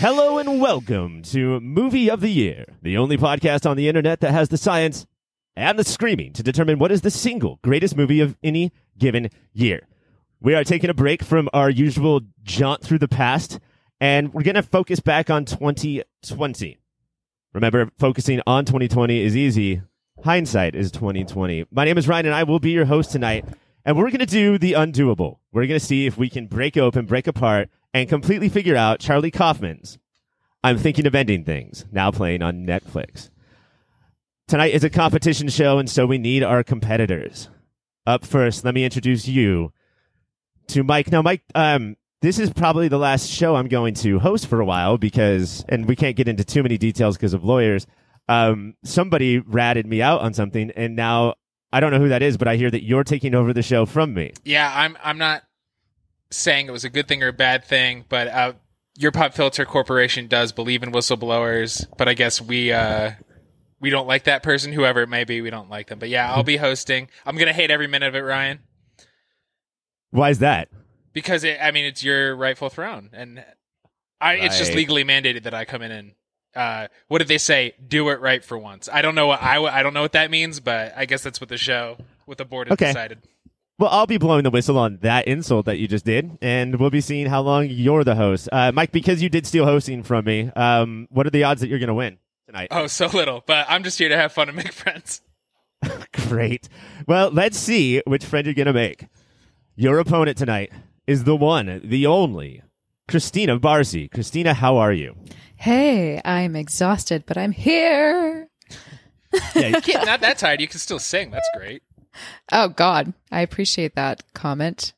Hello and welcome to Movie of the Year, the only podcast on the internet that has the science and the screaming to determine what is the single greatest movie of any given year. We are taking a break from our usual jaunt through the past, and we're going to focus back on 2020. Remember, focusing on 2020 is easy. Hindsight is 2020. My name is Ryan, and I will be your host tonight. And we're going to do the undoable. We're going to see if we can break open, break apart, and completely figure out Charlie Kaufman's I'm Thinking of Ending Things, now playing on Netflix. Tonight is a competition show, and so we need our competitors. Up first, let me introduce you to Mike. Now, Mike, um, this is probably the last show I'm going to host for a while because, and we can't get into too many details because of lawyers. Um, somebody ratted me out on something, and now I don't know who that is, but I hear that you're taking over the show from me. Yeah, I'm. I'm not saying it was a good thing or a bad thing, but uh, your pop filter corporation does believe in whistleblowers. But I guess we uh, we don't like that person, whoever it may be. We don't like them. But yeah, I'll be hosting. I'm gonna hate every minute of it, Ryan, Why is that? because it, I mean it's your rightful throne, and I it's just legally mandated that I come in and. Uh, what did they say? Do it right for once. I don't know what I, I don't know what that means, but I guess that's what the show, what the board has Okay. decided. Well, I'll be blowing the whistle on that insult that you just did, and we'll be seeing how long you're the host. Uh, Mike, because you did steal hosting from me, um, what are the odds that you're going to win tonight? Oh, so little, but I'm just here to have fun and make friends. Great. Well, let's see which friend you're going to make. Your opponent tonight is the one, the only, Christina Barcy. Christina, how are you? Hey, I'm exhausted, but I'm here. Yeah, Kid, not that tired. You can still sing. That's great. Oh God, I appreciate that comment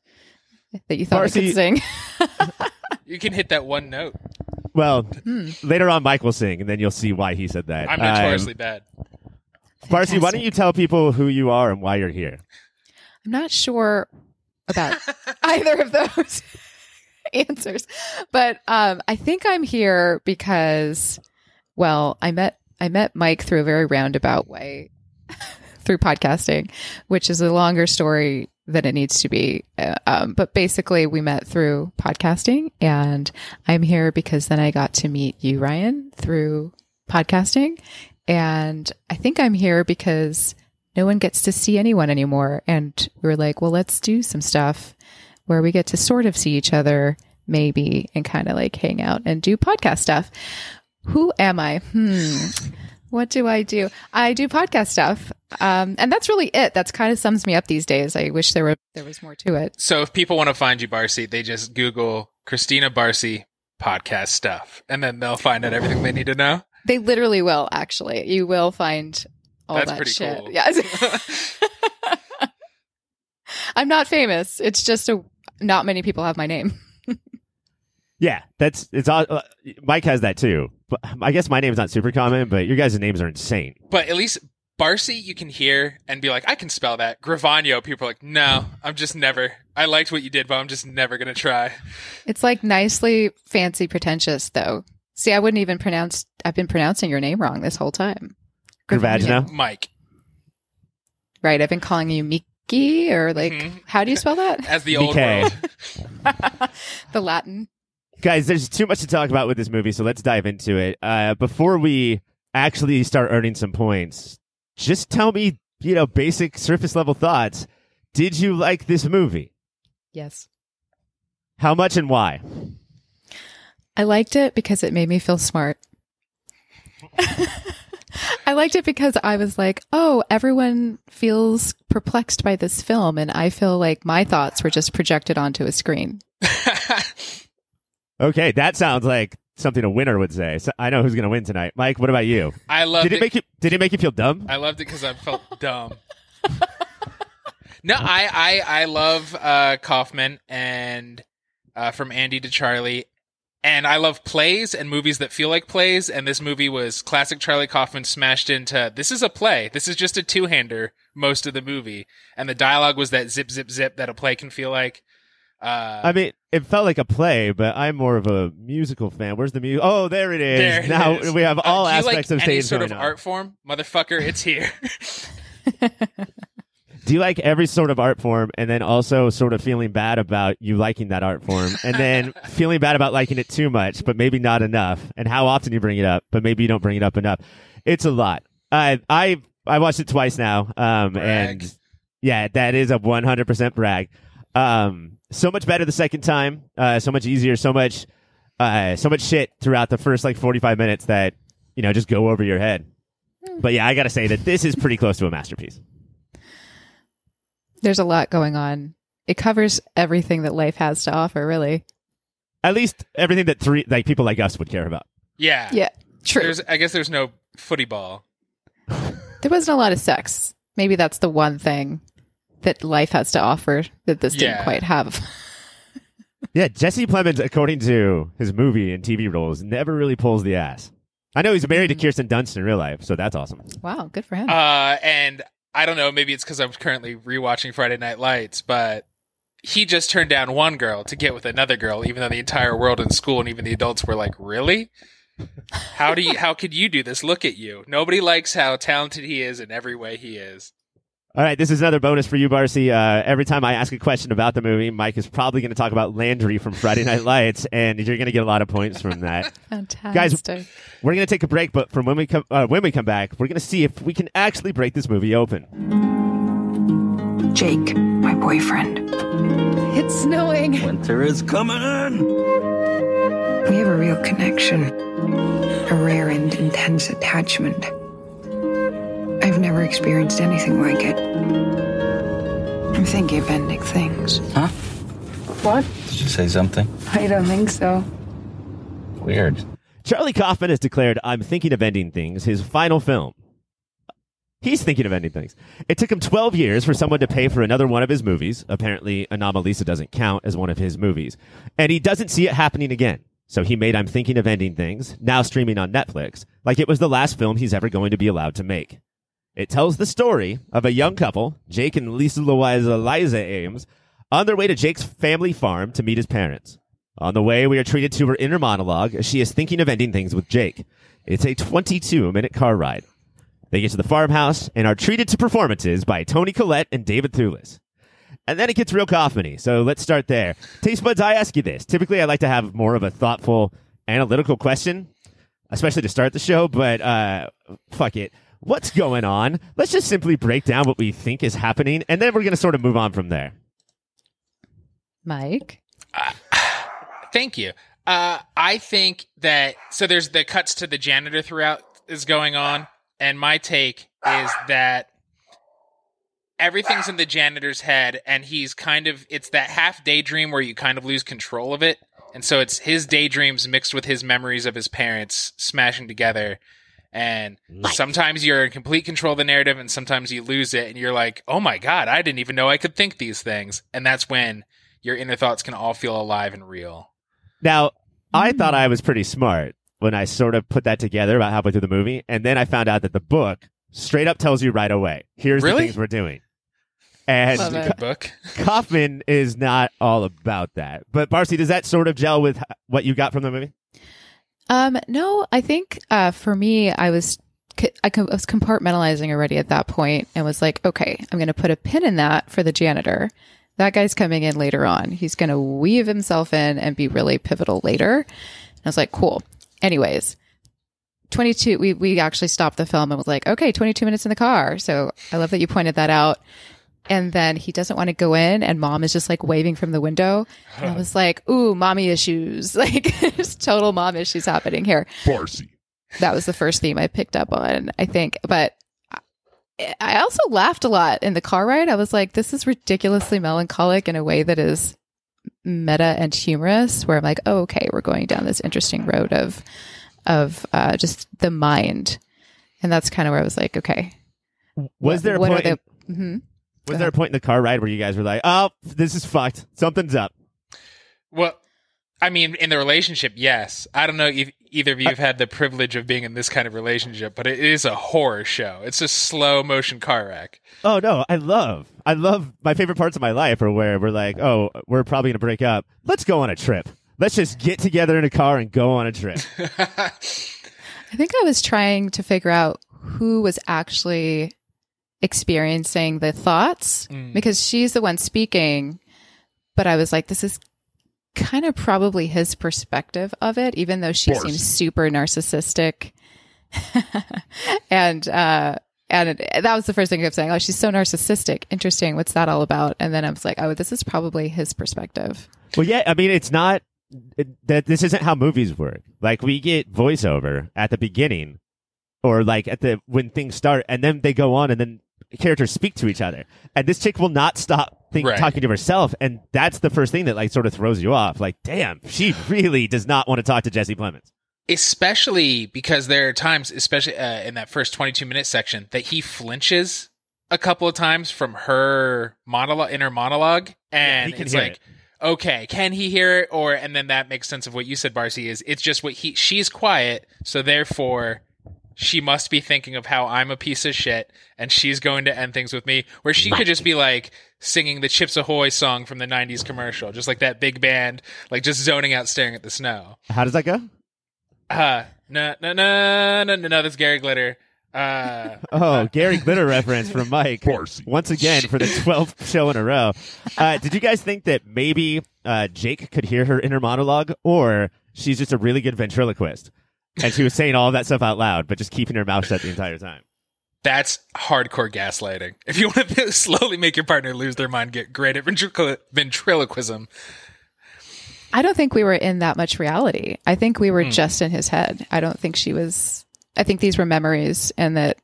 that you thought I Marcy- could sing. You can hit that one note. well, Hmm. later on, Mike will sing, and then you'll see why he said that. I'm Um, notoriously bad. Barcy, why don't you tell people who you are and why you're here? I'm not sure about either of those answers, but um, I think I'm here because, well, I met I met Mike through a very roundabout way through podcasting, which is a longer story than it needs to be. Uh, um, but basically, we met through podcasting, and I'm here because then I got to meet you, Ryan, through podcasting, and I think I'm here because no one gets to see anyone anymore. And we were like, well, let's do some stuff where we get to sort of see each other, maybe, and kind of like hang out and do podcast stuff. Who am I? Hmm. What do I do? I do podcast stuff. Um, and that's really it. That's kind of sums me up these days. I wish there were there was more to it. So if people want to find you, Barcy, they just Google Christina Barcy podcast stuff, and then they'll find out everything they need to know. They literally will actually. You will find all That's that pretty shit. cool. Yes. I'm not famous. It's just a not many people have my name. Yeah, that's it's. all- Uh, Mike has that too, but I guess my name's not super common. But your guys' names are insane. But at least Barcy, you can hear and be like, I can spell that. Gravano, people are like, no, I'm just never. I liked what you did, but I'm just never gonna try. It's like nicely fancy pretentious though. See, I wouldn't even pronounce I've been pronouncing your name wrong this whole time. Gravano? Mike, Right, I've been calling you Miki or like Mhm. how do you spell that? as the old world. the Latin. Guys, there's too much to talk about with this movie, so let's dive into it. Uh, before we actually start earning some points, just tell me, you know, basic surface level thoughts. Did you like this movie? Yes. How much and why? I liked it because it made me feel smart. I liked it because I was like, oh, everyone feels perplexed by this film. And I feel like my thoughts were just projected onto a screen. Okay, that sounds like something a winner would say. So I know who's going to win tonight. Mike, what about you? I loved Did it make you? Did it make you feel dumb? I loved it because I felt dumb. no, I I I love uh, Kaufman and uh, from Andy to Charlie, and I love plays and movies that feel like plays. And this movie was classic Charlie Kaufman smashed into. This is a play. This is just a two hander most of the movie, and the dialogue was that zip zip zip that a play can feel like. Uh, I mean, it felt like a play, but I'm more of a musical fan. Where's the music? Oh, there it is. there it now is. we have Uh, all do you aspects like of any stage sort of on. art form, motherfucker. It's here. do you like every sort of art form and then also sort of feeling bad about you liking that art form and then feeling bad about liking it too much, but maybe not enough and how often you bring it up, but maybe you don't bring it up enough. It's a lot. I, I, I watched it twice now. Um, Brag. and yeah, that is a 100% brag. Um, so much better the second time. Uh, so much easier, so much, uh, so much shit throughout the first like 45 minutes that, you know, just go over your head. But yeah, I gotta say that this is pretty close to a masterpiece. There's a lot going on. It covers everything that life has to offer, really. At least everything that three like people like us would care about. Yeah. Yeah, true. There's, I guess there's no footy ball. there wasn't a lot of sex. Maybe that's the one thing that life has to offer that this Yeah. didn't quite have. Yeah, Jesse Plemons, according to his movie and TV roles, never really pulls the ass. I know he's married to Kirsten Dunst in real life, so that's awesome. wow, good for him. Uh, and I don't know, maybe it's because I'm currently rewatching Friday Night Lights, but he just turned down one girl to get with another girl, even though the entire world in school and even the adults were like, "Really? How do you? How could you do this? Look at you. Nobody likes how talented he is in every way he is." All right, this is another bonus for you, Barcy. Uh, every time I ask a question about the movie, Mike is probably going to talk about Landry from Friday Night Lights, and you're going to get a lot of points from that. Fantastic. guys. We're going to take a break, but from when we come uh, when we come back, we're going to see if we can actually break this movie open. Jake, my boyfriend. it's snowing. Winter is coming in. We have a real connection, a rare and intense attachment. I've never experienced anything like it. I'm thinking of ending things. Huh? What? Did you say something? I don't think so. Weird. Charlie Kaufman has declared I'm Thinking of Ending Things, his final film. He's thinking of ending things. It took him 12 years for someone to pay for another one of his movies. Apparently, Anomalisa doesn't count as one of his movies. And he doesn't see it happening again. So he made I'm Thinking of Ending Things, now streaming on Netflix, like it was the last film he's ever going to be allowed to make. It tells the story of a young couple, Jake and Lisa Louisa Liza Ames, on their way to Jake's family farm to meet his parents. On the way, we are treated to her inner monologue as she is thinking of ending things with Jake. It's a 22 minute car ride. They get to the farmhouse and are treated to performances by Toni Collette and David Thewlis. And then it gets real Kaufman-y, so let's start there. Taste buds, I ask you this. Typically, I like to have more of a thoughtful, analytical question, especially to start the show, but uh, fuck it. What's going on? Let's just simply break down what we think is happening, and then we're going to sort of move on from there. Mike. Thank you. Uh, I think that so there's the cuts to the janitor throughout is going on, and my take is that everything's in the janitor's head, and he's kind of it's that half daydream where you kind of lose control of it, and so it's his daydreams mixed with his memories of his parents smashing together. And sometimes you're in complete control of the narrative, and sometimes you lose it, and you're like, "Oh my god, I didn't even know I could think these things." And that's when your inner thoughts can all feel alive and real. Now, I thought I mm. was pretty smart when I sort of put that together about halfway through the movie, and then I found out that the book straight up tells you right away, here's the things we're doing. And Love it. Good book. Kaufman is not all about that. But Barcy, does that sort of gel with what you got from the movie? Um, no, I think uh, for me, I was I was compartmentalizing already at that point and was like, okay, I'm going to put a pin in that for the janitor. That guy's coming in later on. He's going to weave himself in and be really pivotal later. And I was like, cool. Anyways, 22, we, we actually stopped the film and was like, okay, 22 minutes in the car. So I love that you pointed that out. And then he doesn't want to go in, and mom is just like waving from the window. And I was like, ooh, mommy issues. Like, there's total mom issues happening here. Farsi. That was the first theme I picked up on, I think. But I- also laughed a lot in the car ride. I was like, this is ridiculously melancholic in a way that is meta and humorous, where I'm like, oh, okay, we're going down this interesting road of, of uh, just the mind. And that's kind of where I was like, okay. Was there a what point? are in- the, Mhm. Was there a point in the car ride where you guys were like, "Oh, this is fucked. Something's up." Well, I mean, in the relationship, yes. I don't know if either of you have had the privilege of being in this kind of relationship, but it is a horror show. It's a slow motion car wreck. Oh no, I love, I love my favorite parts of my life are where we're like, "Oh, we're probably gonna break up. Let's go on a trip. Let's just get together in a car and go on a trip." I think I was trying to figure out who was actually experiencing the thoughts because she's the one speaking. But I was like, this is kind of probably his perspective of it, even though she seems super narcissistic. and, uh, and it, that was the first thing I kept saying. Oh, she's so narcissistic. Interesting. What's that all about? And then I was like, oh, this is probably his perspective. Well, yeah, I mean, it's not it, that this isn't how movies work. Like we get voiceover at the beginning, or like at the when things start, and then they go on, and then characters speak to each other. And this chick will not stop think, Right. talking to herself, and that's the first thing that like sort of throws you off. Like, damn, she really does not want to talk to Jesse Plemons. especially because there are times, especially uh, in that first 22 minute section, that he flinches a couple of times from her monologue, inner monologue, and he can it's like, it. okay, can he hear it? Or and then that makes sense of what you said, Barcy. Is it's just what he she's quiet, so therefore. She must be thinking of how I'm a piece of shit and she's going to end things with me. Where she could just be like singing the Chips Ahoy song from the 90s commercial, just like that big band, like just zoning out, staring at the snow. How does that go? Uh, no, no, no, no, no, no, that's Gary Glitter. Uh, Oh, Gary Glitter reference from Mike. Once again for the 12th show in a row. Uh, did you guys think that maybe uh, Jake could hear her inner monologue or she's just a really good ventriloquist? And she was saying all of that stuff out loud, but just keeping her mouth shut the entire time. that's hardcore gaslighting. If you want to slowly make your partner lose their mind, get great at ventriloqu- ventriloquism. I don't think we were in that much reality. I think we were just in his head. I don't think she was. I think these were memories, and that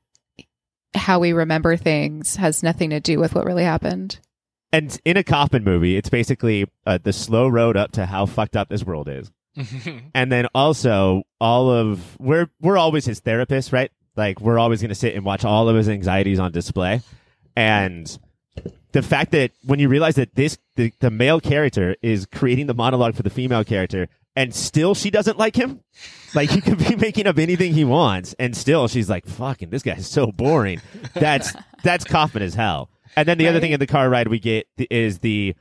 how we remember things has nothing to do with what really happened. And in a Kaufman movie, it's basically uh, the slow road up to how fucked up this world is. Mm-hmm. and then also all of we're we're always his therapist, right? Like we're always going to sit and watch all of his anxieties on display. And the fact that when you realize that this the, the male character is creating the monologue for the female character and still she doesn't like him like he could be making up anything he wants and still she's like fucking this guy's so boring that's that's Kaufman as hell and then the other thing in the car ride we get is the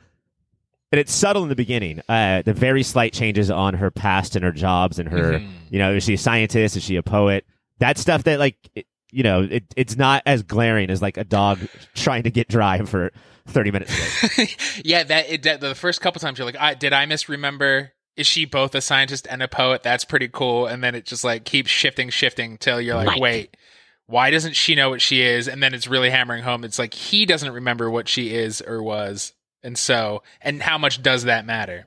and it's subtle in the beginning. Uh, the very slight changes on her past and her jobs and her, you know, is she a scientist? Is she a poet? That stuff that like, it, you know, it, it's not as glaring as like a dog trying to get dry for 30 minutes. yeah, that, it, that the first couple times you're like, I, did I misremember? Is she both a scientist and a poet? That's pretty cool. And then it just like keeps shifting, shifting till you're like, wait, why doesn't she know what she is? And then it's really hammering home. It's like he doesn't remember what she is or was. And so, and how much does that matter?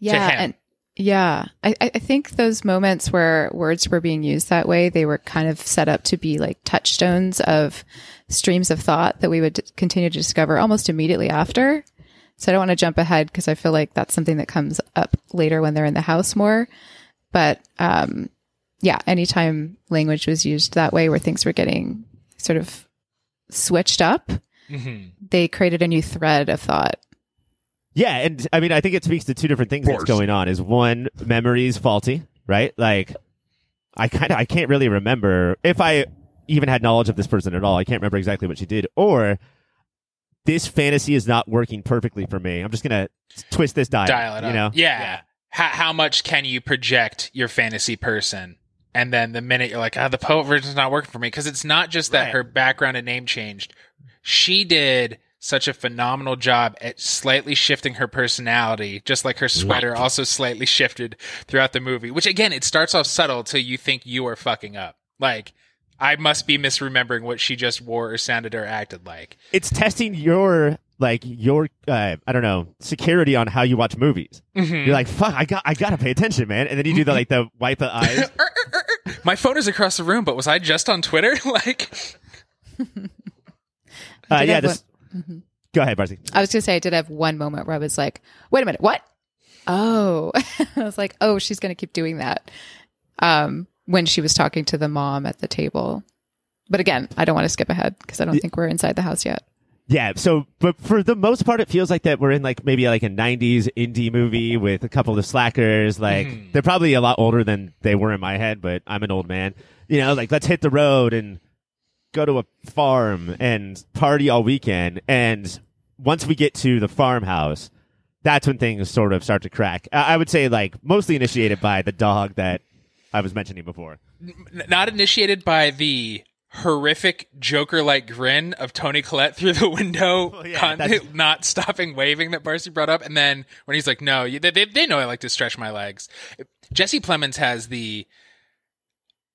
Yeah, him. and yeah, I, I I think those moments where words were being used that way, they were kind of set up to be like touchstones of streams of thought that we would continue to discover almost immediately after. So I don't want to jump ahead because I feel like that's something that comes up later when they're in the house more. But um, yeah, anytime language was used that way, where things were getting sort of switched up, hmm they created a new thread of thought. yeah. And I mean, I think it speaks to two different things that's going on is one, memory is faulty, right? Like I kind of, I can't really remember if I even had knowledge of this person at all. I can't remember exactly what she did or this fantasy is not working perfectly for me. I'm just going to twist this dial, Dial it up. you know? Yeah. How, how much can you project your fantasy person? And then the minute you're like, ah, the poet version's not working for me. Cause it's not just that Right. her background and name changed. She did such a phenomenal job at slightly shifting her personality, just like her sweater also slightly shifted throughout the movie, which again, it starts off subtle till you think you are fucking up. Like, I must be misremembering what she just wore or sounded or acted like. it's testing your like your uh, I don't know security on how you watch movies. Mhm. You're like, fuck, I got I gotta pay attention, man. And then you do the like the wipe the eyes. My phone is across the room, but was I just on Twitter? like, Uh, did yeah, have this. Go ahead, Barcy. I was gonna say I did have one moment where I was like, "Wait a minute, what?" Oh, I was like, "Oh, she's gonna keep doing that." Um, when she was talking to the mom at the table, but again, I don't want to skip ahead because I don't think we're inside the house yet. Yeah. So, but for the most part, it feels like that we're in like maybe like a '90s indie movie with a couple of slackers. Like they're probably a lot older than they were in my head, but I'm an old man. You know, like let's hit the road and go to a farm and party all weekend. And once we get to the farmhouse, that's when things sort of start to crack. I I would say like mostly initiated by the dog that I was mentioning before. n- not initiated by the horrific Joker-like grin of Toni Collette through the window, Well, yeah, con- not stopping waving that Barcy brought up, and then when he's like, "No, they, they they know I like to stretch my legs." Jesse Plemons has the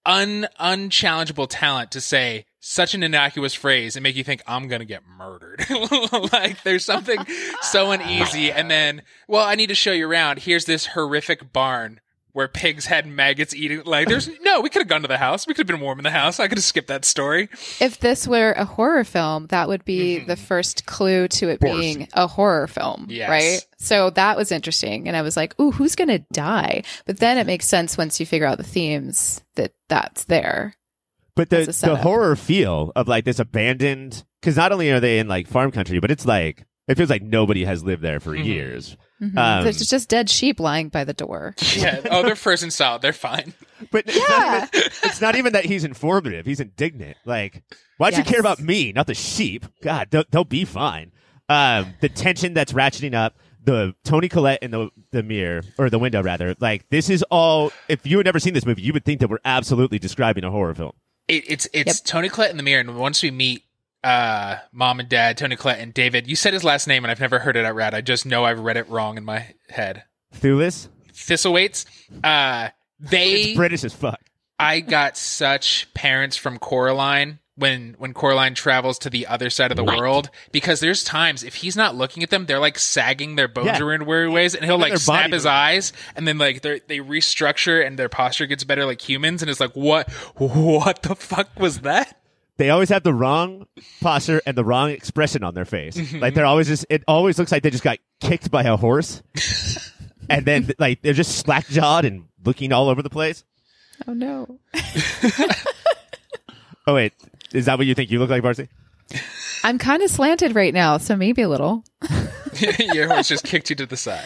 un unchallengeable talent to say such an innocuous phrase and make you think I'm gonna get murdered. like there's something so uneasy, and then well, I need to show you around. Here's this horrific barn where pigs had maggots eating. Like there's no, we could have gone to the house. We could have been warm in the house. I could have skipped that story. If this were a horror film, that would be mm-hmm. the first clue to it being a horror film, Yes. right? So that was interesting, and I was like, "Ooh, who's gonna die?" But then it makes sense once you figure out the themes that that's there. But the the horror feel of like this abandoned because not only are they in like farm country, but it's like it feels like nobody has lived there for Mhm. years. Mhm. Um, There's just dead sheep lying by the door. Yeah. Oh, they're frozen solid. They're fine. But it's, not even, it's not even that he's informative. He's indignant. Like, why'd you care about me, not the sheep? God, they'll, they'll be fine. Um, the tension that's ratcheting up, the Toni Collette in the the mirror or the window rather. Like, this is all. If you had never seen this movie, you would think that we're absolutely describing a horror film. It, it's it's Toni Collette in the mirror, and once we meet uh mom and dad, Toni Collette and David, you said his last name, and I've never heard it out loud. I just know I've read it wrong in my head. Thulis, Thistlewaits. Uh, they it's British as fuck. I got such parents from Coraline when when Coraline travels to the other side of the world because there's times if he's not looking at them, they're like sagging their bones Yeah. around weird ways, and he'll Even like their snap his eyes, and then like they they restructure and their posture gets better like humans, and it's like what what the fuck was that? They always have the wrong posture and the wrong expression on their face. like they're always just. It always looks like they just got kicked by a horse, and then like they're just slack jawed and looking all over the place. Oh no! Oh wait, is that what you think you look like, Varsity? I'm kind of slanted right now, so maybe a little. Your horse just kicked you to the side.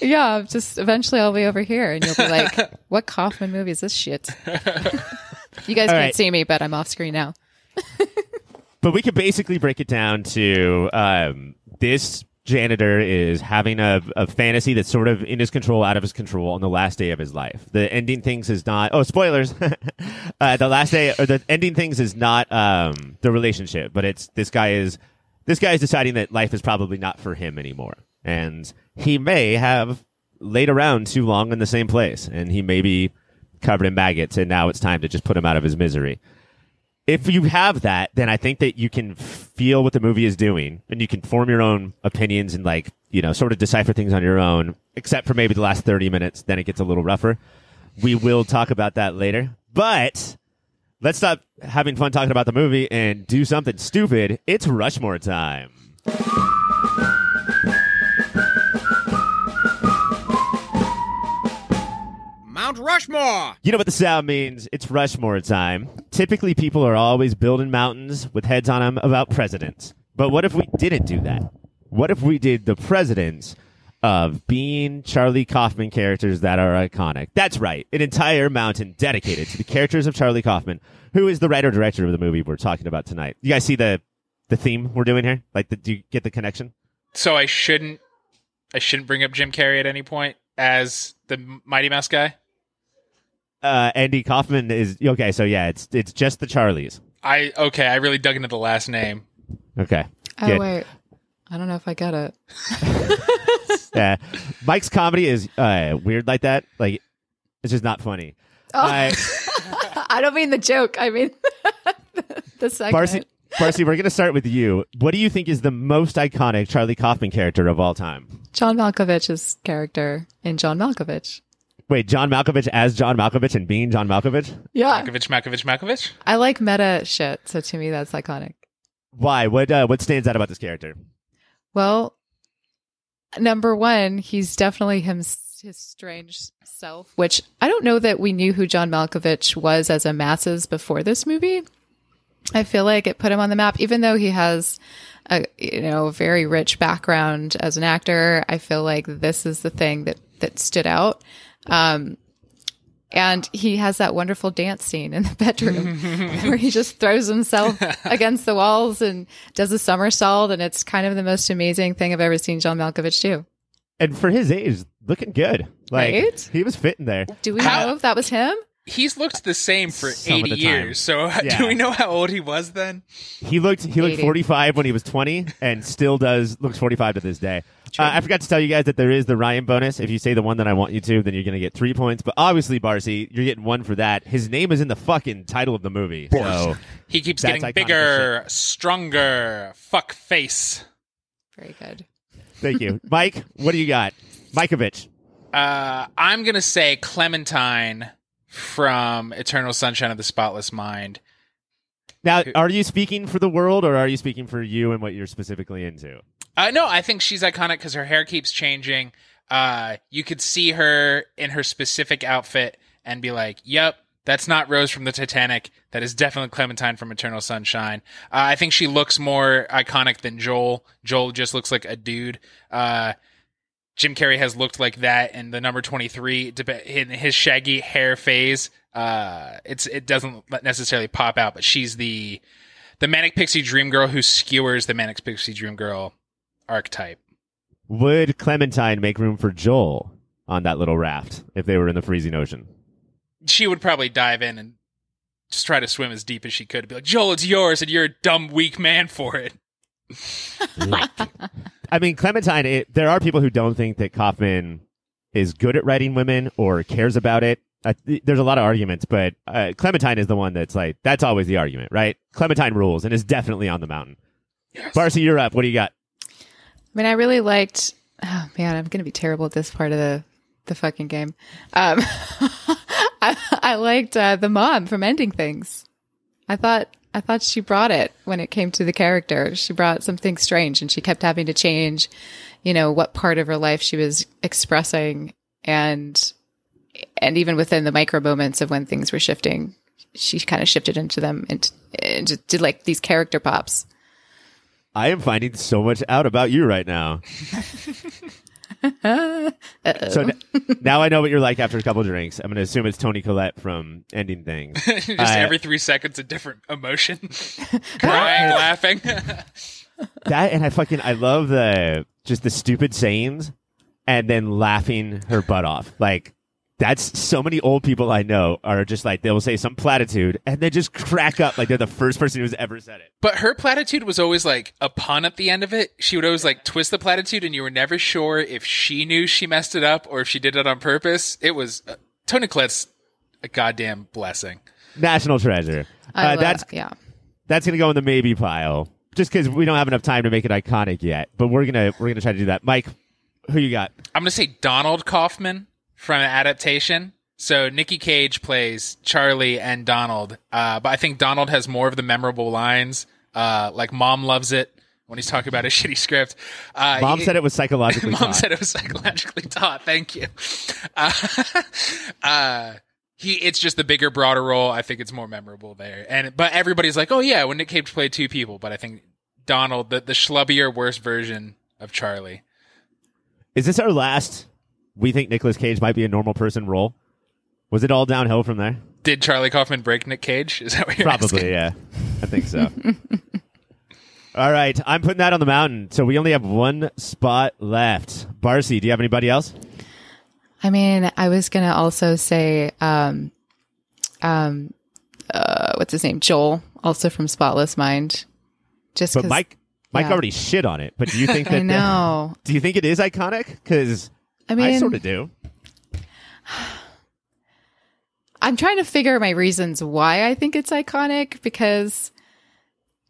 Yeah, just eventually I'll be over here, and you'll be like, "What Kaufman movie is this shit?" you guys All can't right. see me, but I'm off screen now. But we could basically break it down to um, this janitor is having a, a fantasy that's sort of in his control, out of his control on the last day of his life. The ending things is not. Oh, spoilers! uh, the last day or the ending things is not um, the relationship, but it's this guy is this guy is deciding that life is probably not for him anymore, and he may have laid around too long in the same place, and he may be covered in maggots, and now it's time to just put him out of his misery if you have that, then I think that you can feel what the movie is doing and you can form your own opinions and like, you know, sort of decipher things on your own, except for maybe the last 30 minutes. Then it gets a little rougher. We will talk about that later, but let's stop having fun talking about the movie and do something stupid. It's Rushmore time. Mount Rushmore! You know what the sound means? It's Rushmore time. Typically, people are always building mountains with heads on them about presidents. But what if we didn't do that? What if we did the presidents of being Charlie Kaufman characters that are iconic? That's right, an entire mountain dedicated to the characters of Charlie Kaufman, who is the writer director of the movie we're talking about tonight. You guys see the the theme we're doing here? Like, the, do you get the connection? So I shouldn't I shouldn't bring up Jim Carrey at any point as the Mighty Mouse guy. Uh, Andy Kaufman is okay. So yeah, it's it's just the Charlies. I okay, I really dug into the last name. Okay. Oh Good. wait, I don't know if I get it. Yeah, Mike's comedy is uh, weird like that. Like, it's just not funny. Oh, I- I don't mean the joke. I mean the segment. Barcy, Barcy, we're gonna start with you. What do you think is the most iconic Charlie Kaufman character of all time? John Malkovich's character in John Malkovich. Wait, John Malkovich as John Malkovich and being John Malkovich? Yeah, Malkovich, Malkovich, Malkovich. I like meta shit, so to me that's iconic. Why? What? Uh, what stands out about this character? Well, number one, he's definitely him, his strange self, which I don't know that we knew who John Malkovich was as a masses before this movie. I feel like it put him on the map, even though he has a you know very rich background as an actor. I feel like this is the thing that that stood out. Um, and he has that wonderful dance scene in the bedroom where he just throws himself against the walls and does a somersault. And it's kind of the most amazing thing I've ever seen John Malkovich do. And for his age, looking good. Like Right? he was fitting there. Do we How- know if that was him? he's looked the same for Some 80 years. So Yeah. do we know how old he was then? He looked he looked 80. 45 when he was 20 and still does looks 45 to this day. Uh, I forgot to tell you guys that there is the Ryan bonus. If you say the one that I want you to, then you're going to get 3 points. But obviously Barcy, you're getting 1 for that. His name is in the fucking title of the movie. So He keeps getting bigger, stronger. Fuck face. Very good. thank you. Mike, what do you got? Mikeovich. Uh, I'm gonna say Clementine from Eternal Sunshine of the Spotless Mind. Now, are you speaking for the world or are you speaking for you and what you're specifically into? Uh, no, I think she's iconic because her hair keeps changing. Uh, you could see her in her specific outfit and be like, "Yep, that's not Rose from the Titanic. That is definitely Clementine from Eternal Sunshine." Uh, I think she looks more iconic than Joel. Joel just looks like a dude. Uh, Jim Carrey has looked like that in the number twenty three in his shaggy hair phase. Uh, it's it doesn't necessarily pop out, but she's the the manic pixie dream girl who skewers the manic pixie dream girl archetype. Would Clementine make room for Joel on that little raft if they were in the freezing ocean? She would probably dive in and just try to swim as deep as she could. Be like, Joel, it's yours, and you're a dumb, weak man for it. I mean, Clementine, it, there are people who don't think that Kaufman is good at writing women or cares about it. I, there's a lot of arguments, but uh, Clementine is the one that's like, that's always the argument, right? Clementine rules and is definitely on the mountain. Barcy, you're up. What do you got? I mean, I really liked. Oh man, I'm gonna be terrible at this part of the the fucking game. Um, I, I liked uh, the mom from Ending Things. I thought I thought she brought it when it came to the character. She brought something strange, and she kept having to change, you know, what part of her life she was expressing, and and even within the micro moments of when things were shifting, she kind of shifted into them and, and did like these character pops. I am finding so much out about you right now. so n- now I know what you're like after a couple drinks. I'm going to assume it's Toni Collette from Ending Things. just Uh, every three seconds, a different emotion. Crying, laughing. that and I fucking I love the just the stupid sayings and then laughing her butt off. Like that's so many old people I know are just like they'll say some platitude and they just crack up like they're the first person who's ever said it. but her platitude was always like a pun at the end of it. She would always like twist the platitude, and you were never sure if she knew she messed it up or if she did it on purpose. It was uh, Toni Collette's a goddamn blessing. National treasure. I Uh, love- that's yeah. that's gonna go in the maybe pile just because we don't have enough time to make it iconic yet. But we're gonna we're gonna try to do that. Mike, who you got? I'm gonna say Donald Kaufman from an adaptation. So Nicky Cage plays Charlie and Donald, uh, but I think Donald has more of the memorable lines, uh, like "Mom loves it" when he's talking about a shitty script. Uh, Mom he- said it was psychologically. Mom taught. said it was psychologically taught. Thank you. Uh, uh, he, it's just the bigger, broader role. I think it's more memorable there. And but everybody's like, oh yeah, when Nick Cage played two people. But I think Donald, the the schlubbier, worse version of Charlie. Is this our last? We think Nicolas Cage might be a normal person role. Was it all downhill from there? Did Charlie Kaufman break Nick Cage? Is that what you're asking? Probably, yeah. I think so. All right, I'm putting that on the mountain. So we only have one spot left. Barcy, do you have anybody else? I mean, I was gonna also say, um, um, uh, what's his name? Joel, also from Spotless Mind. Just But 'cause- Mike, Mike yeah. already shit on it. But do you think that? I know. do you think it is iconic? Because I I, sort of do. I'm trying to figure my reasons why I think it's iconic because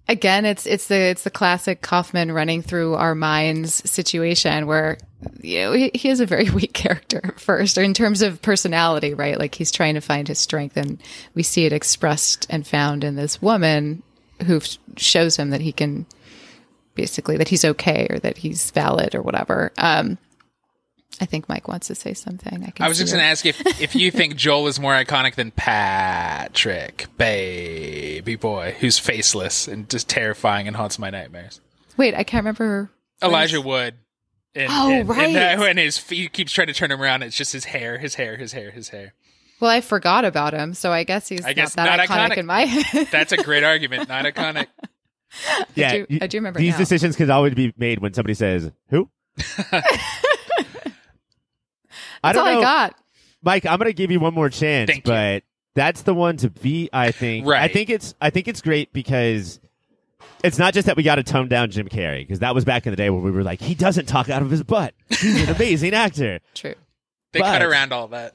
again, it's it's the it's the classic Kaufman running through our minds situation where you know he, he is a very weak character at first, or in terms of personality, right? Like he's trying to find his strength, and we see it expressed and found in this woman who shows him that he can basically that he's okay or that he's valid or whatever. Um, I think Mike wants to say something. I, can I was just going to ask if if you think Joel is more iconic than Patrick, baby boy, who's faceless and just terrifying and haunts my nightmares. Wait, I can't remember. Elijah Wood. And, Oh, and, right. And, uh, when his he keeps trying to turn him around, it's just his hair, his hair, his hair, his hair. Well, I forgot about him, so I guess he's I guess not that not iconic, iconic. in my head. That's a great argument. Not iconic. Yeah, do- you- I do remember these now. decisions can always be made when somebody says who. I That's don't all know, I got. Mike. I'm going to give you one more chance, Thank you. but that's the one to beat. I think. Right. I think it's. I think it's great because it's not just that we got to tone down Jim Carrey because that was back in the day where we were like, he doesn't talk out of his butt. He's an amazing actor. True. They cut around all that.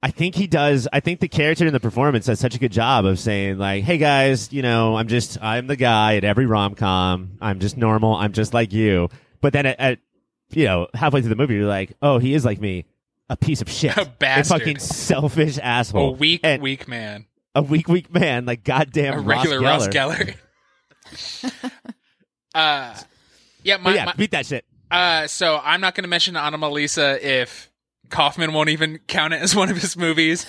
I think he does. I think the character in the performance does such a good job of saying like, "Hey guys, you know, I'm just I'm the guy at every rom com. I'm just normal. I'm just like you." But then at, at you know halfway through the movie, you're like, "Oh, he is like me, a piece of shit, A bastard. a fucking selfish asshole, A weak, And- weak man. a weak, weak man, like goddamn A regular Ross Ross Geller." Geller. uh, yeah, my, But yeah, my- beat that shit. Uh, so I'm not going to mention Anomalisa if Kaufman won't even count it as one of his movies.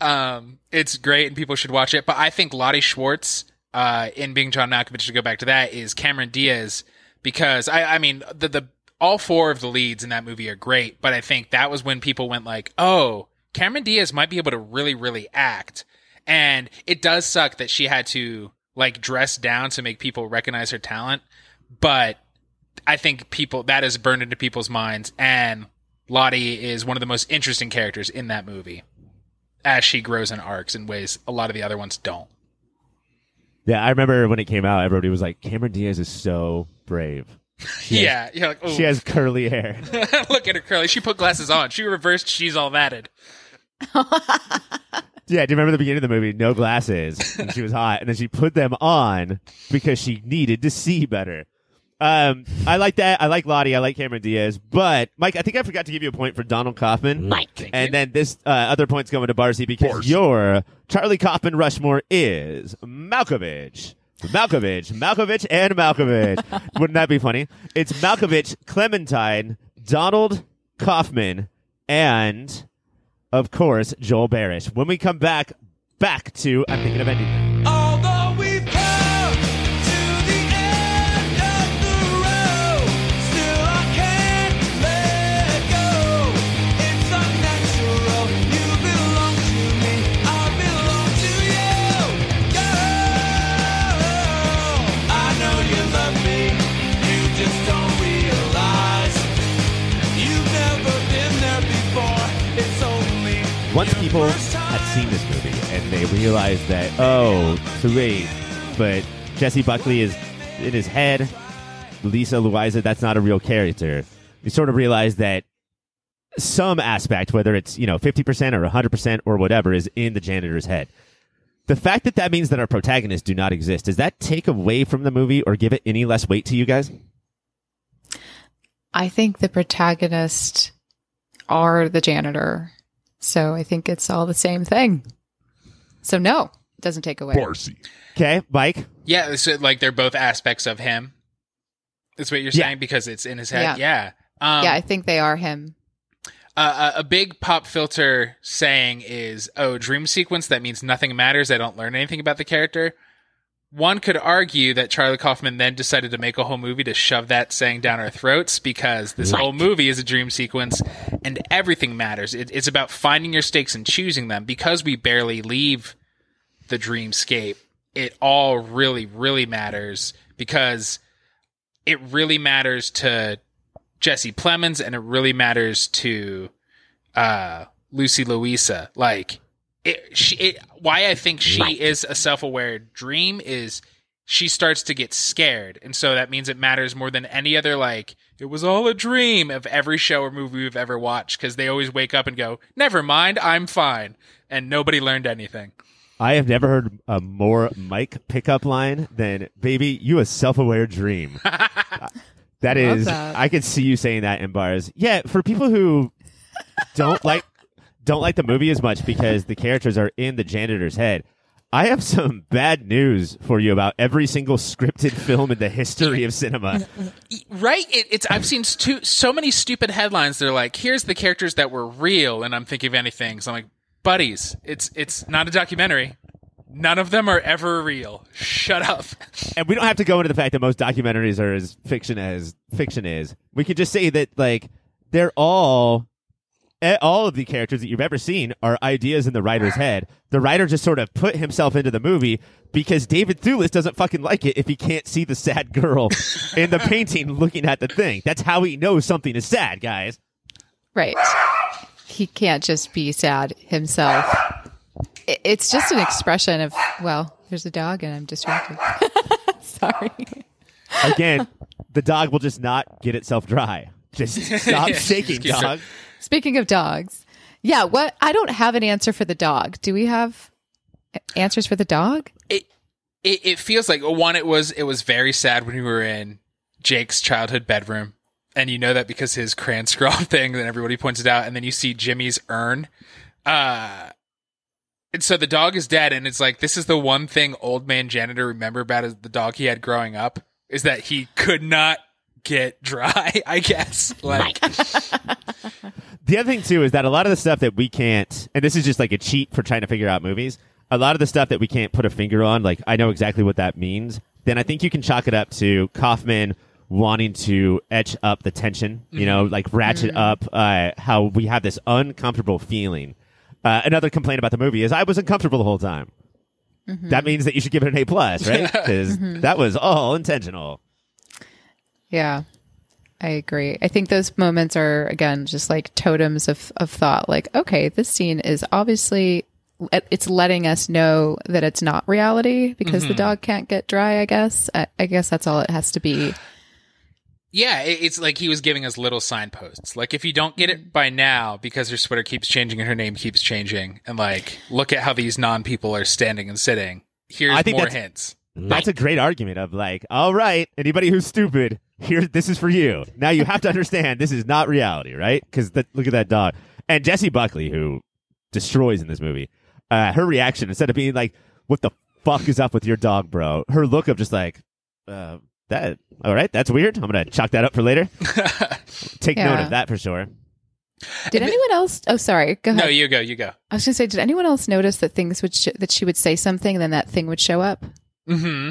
Um, it's great and people should watch it. But I think Lotte Schwartz, uh, in being John Malkovich, to go back to that, is Cameron Diaz because I, I mean, the, the, all four of the leads in that movie are great, but I think that was when people went like, oh, Cameron Diaz might be able to really, really act. And it does suck that she had to like dress down to make people recognize her talent. But I think people that is burned into people's minds, and Lottie is one of the most interesting characters in that movie, as she grows in arcs in ways a lot of the other ones don't. Yeah, I remember when it came out, everybody was like, "Cameron Diaz is so brave. Yeah, you're like, She has curly hair." look at her curly. She put glasses on. She reversed. She's all matted. Yeah, do you remember the beginning of the movie? No glasses. And she was hot, and then she put them on because she needed to see better. Um, I like that. I like Lottie. I like Cameron Diaz. But Mike, I think I forgot to give you a point for Donald Kaufman. Mike, and then this uh, other point's going to Barcy because your Charlie Kaufman Rushmore is Malkovich. Malkovich, Malkovich, and Malkovich. Wouldn't that be funny? It's Malkovich, Clementine, Donald Kaufman, and of course Joel Barish. When we come back, back to I'm thinking of ending. Once people had seen this movie and they realized that, oh, so wait, but Jessie Buckley is in his head, Lisa Louisa, that's not a real character. You sort of realize that some aspect, whether it's, you know, 50% or 100% or whatever, is in the janitor's head. The fact that that means that our protagonists do not exist, does that take away from the movie or give it any less weight to you guys? I think the protagonist are the janitor. So I think it's all the same thing. So no, it doesn't take away. Barcy. Okay, Mike? Yeah, so like they're both aspects of him. That's what you're Yeah. saying because it's in his head. Yeah. Yeah. Um, yeah, I think they are him. Uh, a a big pop filter saying is, "Oh, dream sequence. That means nothing matters. I don't learn anything about the character." One could argue that Charlie Kaufman then decided to make a whole movie to shove that saying down our throats because this whole movie is a dream sequence and everything matters. It, it's about finding your stakes and choosing them. Because we barely leave the dreamscape, it all really, really matters because it really matters to Jesse Plemons and it really matters to uh, Lucy Louisa. Like it, she, it, why I think she is a self-aware dream is she starts to get scared, and so that means it matters more than any other. Like it was all a dream of every show or movie we've ever watched because they always wake up and go, "Never mind, I'm fine," and nobody learned anything. I have never heard a more Mike pickup line than "Baby, you a self-aware dream." that is, that. I could see you saying that in bars. Yeah, for people who don't like don't like the movie as much because the characters are in the janitor's head. I have some bad news for you about every single scripted film in the history of cinema. Right? It, it's I've seen stu- so many stupid headlines. They're like, "Here's the characters that were real," and I'm thinking of anything. So I'm like, "Buddies, it's it's not a documentary. None of them are ever real. Shut up." and we don't have to go into the fact that most documentaries are as fiction as fiction is. We could just say that like they're all all of the characters that you've ever seen are ideas in the writer's head. The writer just sort of put himself into the movie because David Thewlis doesn't fucking like it if he can't see the sad girl in the painting looking at the thing. That's how he knows something is sad, guys. Right. He can't just be sad himself. it's just an expression of well, there's a dog and I'm distracted. Sorry. Again, the dog will just not get itself dry. Just stop shaking, dog. Speaking of dogs, yeah. What I don't have an answer for the dog. Do we have answers for the dog? it, it it feels like one it was it was very sad when we were in Jake's childhood bedroom and you know that because his crayon scrawl thing that everybody points it out and then you see Jimmy's urn uh and so the dog is dead and it's like this is the one thing old man janitor remember about the dog he had growing up is that he could not get dry I guess like The other thing too is that a lot of the stuff that we can't, and this is just like a cheat for trying to figure out movies. A lot of the stuff that we can't put a finger on, like I know exactly what that means. Then I think you can chalk it up to Kaufman wanting to etch up the tension, you know, like ratchet up uh, how we have this uncomfortable feeling. Uh, another complaint about the movie is I was uncomfortable the whole time. That means that you should give it an A plus, right? Because that was all intentional. Yeah, I agree. I think those moments are again just like totems of of thought. Like, okay, this scene is obviously it's letting us know that it's not reality because the mm-hmm. dog can't get dry. I guess. I, I guess that's all it has to be. Yeah, it's like he was giving us little signposts. Like if you don't get it mm-hmm. by now because her sweater keeps changing and her name keeps changing, and like look at how these non people are standing and sitting. Here's I think more that's- hints. That's a great argument of like, all right, anybody who's stupid, here, this is for you. Now you have to understand this is not reality, right? Because look at that dog. And Jessie Buckley, who destroys in this movie, uh, her reaction instead of being like, "What the fuck is up with your dog, bro?" Her look of just like, uh, "That all right? That's weird. I'm gonna chalk that up for later. Take note of that for sure." Did anyone else? Oh, sorry. Go ahead. no, you go, you go. I was going to say, did anyone else notice that things would sh- that she would say something and then that thing would show up? hmm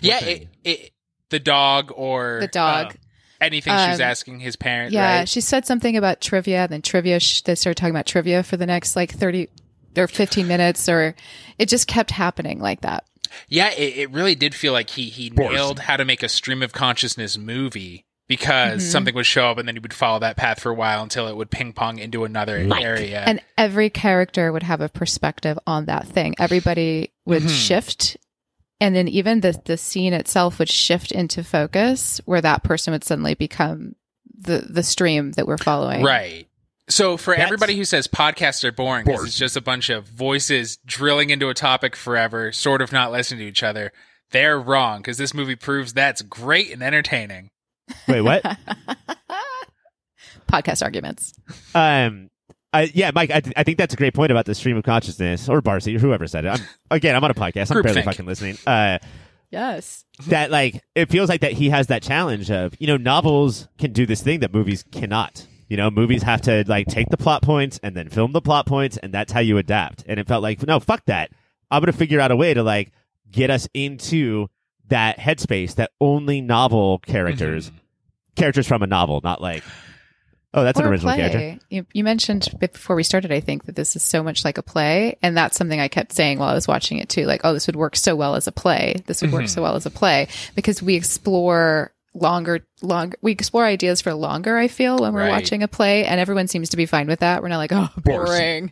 Yeah, it, it, the dog or The dog. uh, anything she was Um, asking his parent. yeah, right? she said something about trivia. And then trivia. Sh- they started talking about trivia for the next like thirty or fifteen minutes, or it just kept happening like that. Yeah, it, it really did feel like he he nailed how to make a stream of consciousness movie because Mhm. something would show up and then he would follow that path for a while until it would ping pong into another area. And every character would have a perspective on that thing. Everybody would Mhm. shift. And then even the, the scene itself would shift into focus where that person would suddenly become the, the stream that we're following. Right. So for That's- everybody who says podcasts are boring because it's just a bunch of voices drilling into a topic forever, sort of not listening to each other, they're wrong because this movie proves that's great and entertaining. Wait, what? Podcast arguments. Um, I, yeah, Mike, I, I think that's a great point about the stream of consciousness, or Barcy, or whoever said it. I'm, again, I'm on a podcast. I'm barely Groupthink. fucking listening. Uh, Yes. that like it feels like that he has that challenge of you know novels can do this thing that movies cannot. You know, movies have to like take the plot points and then film the plot points, and that's how you adapt. And it felt like no, fuck that. I'm gonna figure out a way to like get us into that headspace that only novel characters, characters from a novel, not like oh, that's an Or a original play. character. You, you mentioned before we started, I think, that this is so much like a play. And that's something I kept saying while I was watching it too. Like, oh, this would work so well as a play. This would work mm-hmm. so well as a play because we explore longer, longer, we explore ideas for longer, I feel, when we're Right. watching a play. And everyone seems to be fine with that. We're not like, oh, boring.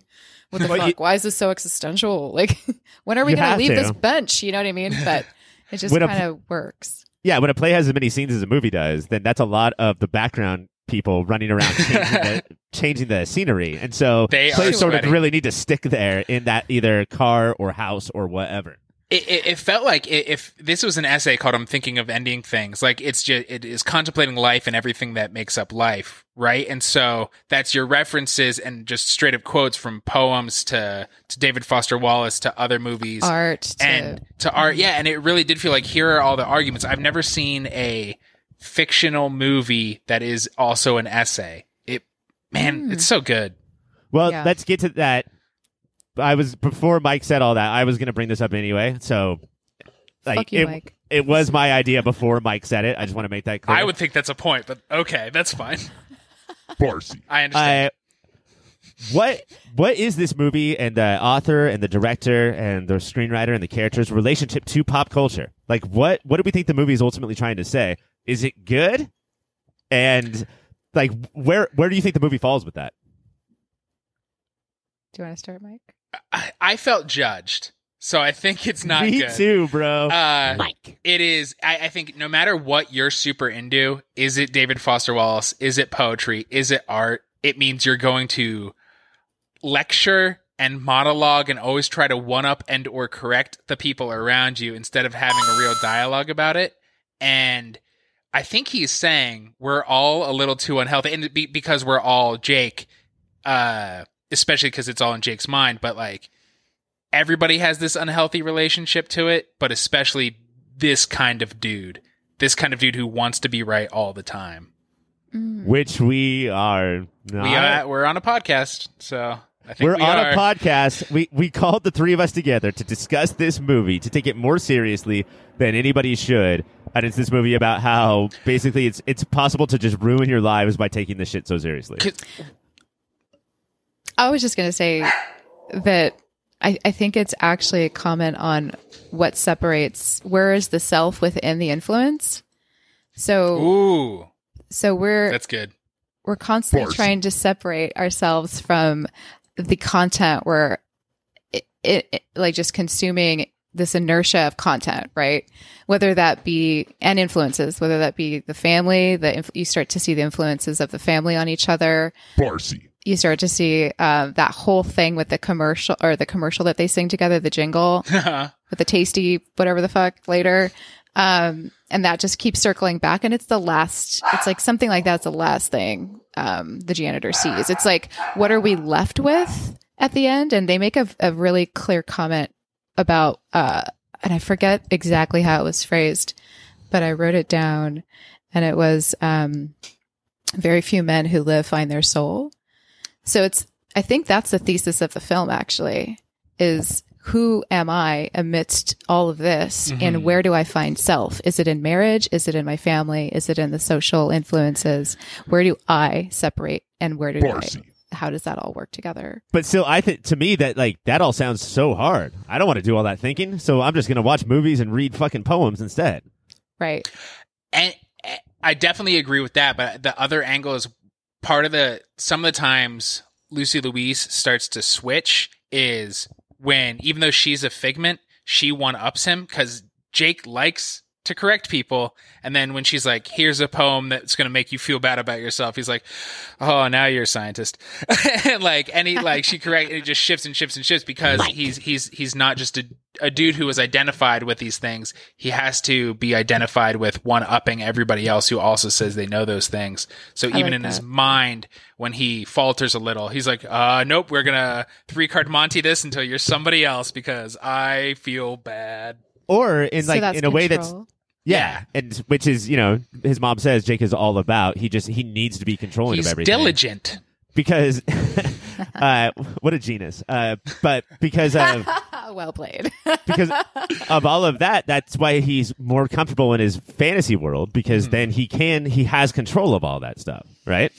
What the Well, fuck? you- Why is this so existential? Like, when are we going to leave this bench? You know what I mean? But it just When kind of works. Yeah, when a play has as many scenes as a movie does, then that's a lot of the background people running around changing the, changing the scenery. And so They plays are sort of really need to stick there in that either car or house or whatever. It, it, it felt like if this was an essay called "I'm thinking of ending things," like it's just it is contemplating life and everything that makes up life, right? And so that's your references and just straight up quotes from poems to to David Foster Wallace to other movies Art to, and to art. Yeah, and it really did feel like here are all the arguments. I've never seen a fictional movie that is also an essay. It man, hmm. it's so good. Well, Yeah. let's get to that. I was before Mike said all that. I was going to bring this up anyway. So, like, Fuck you, it, Mike. it was my idea before Mike said it. I just want to make that clear. I would think that's a point, but okay, that's fine. Barcy. I understand. I, what what is this movie and the author and the director and the screenwriter and the characters relationship to pop culture? Like what what do we think the movie is ultimately trying to say? Is it good? And like where where do you think the movie falls with that? Do you want to start, Mike? I, I felt judged, so I think it's not Me good. too, bro. Uh, Mike. it is. I, I think no matter what you're super into, is it David Foster Wallace? Is it poetry? Is it art? It means you're going to lecture and monologue and always try to one up and or correct the people around you instead of having a real dialogue about it. And I think he's saying we're all a little too unhealthy, and be, because we're all Jake, uh, especially because it's all in Jake's mind. But like everybody has this unhealthy relationship to it, but especially this kind of dude, this kind of dude who wants to be right all the time. Mm. Which we are not. We are, we're on a podcast, so I think We're we on are. a podcast. We we called the three of us together to discuss this movie, to take it more seriously than anybody should. And it's this movie about how basically it's it's possible to just ruin your lives by taking this shit so seriously. I was just going to say that I, I think it's actually a comment on what separates where is the self within the influence. So Ooh, so we're that's good. we're constantly trying to separate ourselves from the content we're it, it, like just consuming this inertia of content right? Whether that be and influences whether that be the family the inf- you start to see the influences of the family on each other. Farsi. you start to see um, that whole thing with the commercial or the commercial that they sing together the jingle with the tasty whatever the fuck later um and that just keeps circling back and it's the last it's like something like that's the last thing um the janitor sees. It's like what are we left with at the end? And they make a, a really clear comment about uh and i forget exactly how it was phrased but i wrote it down and it was um very few men who live find their soul. So it's i think that's the thesis of the film actually is who am I amidst all of this Mhm. and where do I find self? Is it in marriage? Is it in my family? Is it in the social influences? Where do I separate and where do Farsi. I, how does that all work together? But still, I think to me that like that all sounds so hard. I don't want to do all that thinking, so I'm just gonna watch movies and read fucking poems instead. Right. and and I definitely agree with that. But the other angle is part of the some of the times Lucy Louise starts to switch is when even though she's a figment, she one ups him because Jake likes to correct people, and then when she's like, "Here's a poem that's going to make you feel bad about yourself," he's like, "Oh, now you're a scientist." and like, and he like she correct, it just shifts and shifts and shifts because he's he's he's not just a a dude who is identified with these things. He has to be identified with one upping everybody else who also says they know those things. So I even like in his mind, when he falters a little, he's like, uh, nope, we're gonna three card Monty this until you're somebody else because I feel bad. Or in like that's in a way that's control. yeah, and which is you know his mom says Jake is all about. He just he needs to be controlling He's of everything diligent. because uh, what a genius. Uh, but because of well played. because of all of that, that's why he's more comfortable in his fantasy world because Hmm. then he can he has control of all that stuff, right?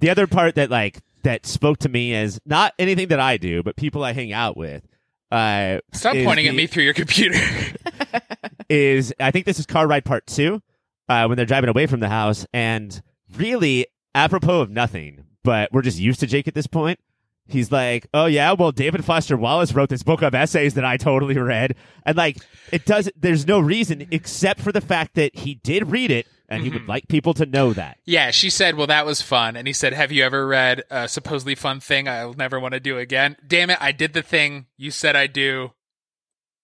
The other part that like that spoke to me is not anything that I do, but people I hang out with. Uh, Stop is pointing at me through your computer. is I think this is car ride part two, uh, when they're driving away from the house, and really apropos of nothing, but we're just used to Jake at this point. He's like, "Oh yeah, well David Foster Wallace wrote this book of essays that I totally read," and like it does. There's no reason except for the fact that he did read it, and he would like people to know that. yeah, she said, well, that was fun. And he said, have you ever read a supposedly fun thing I'll never want to do again? Damn it, I did the thing you said I do.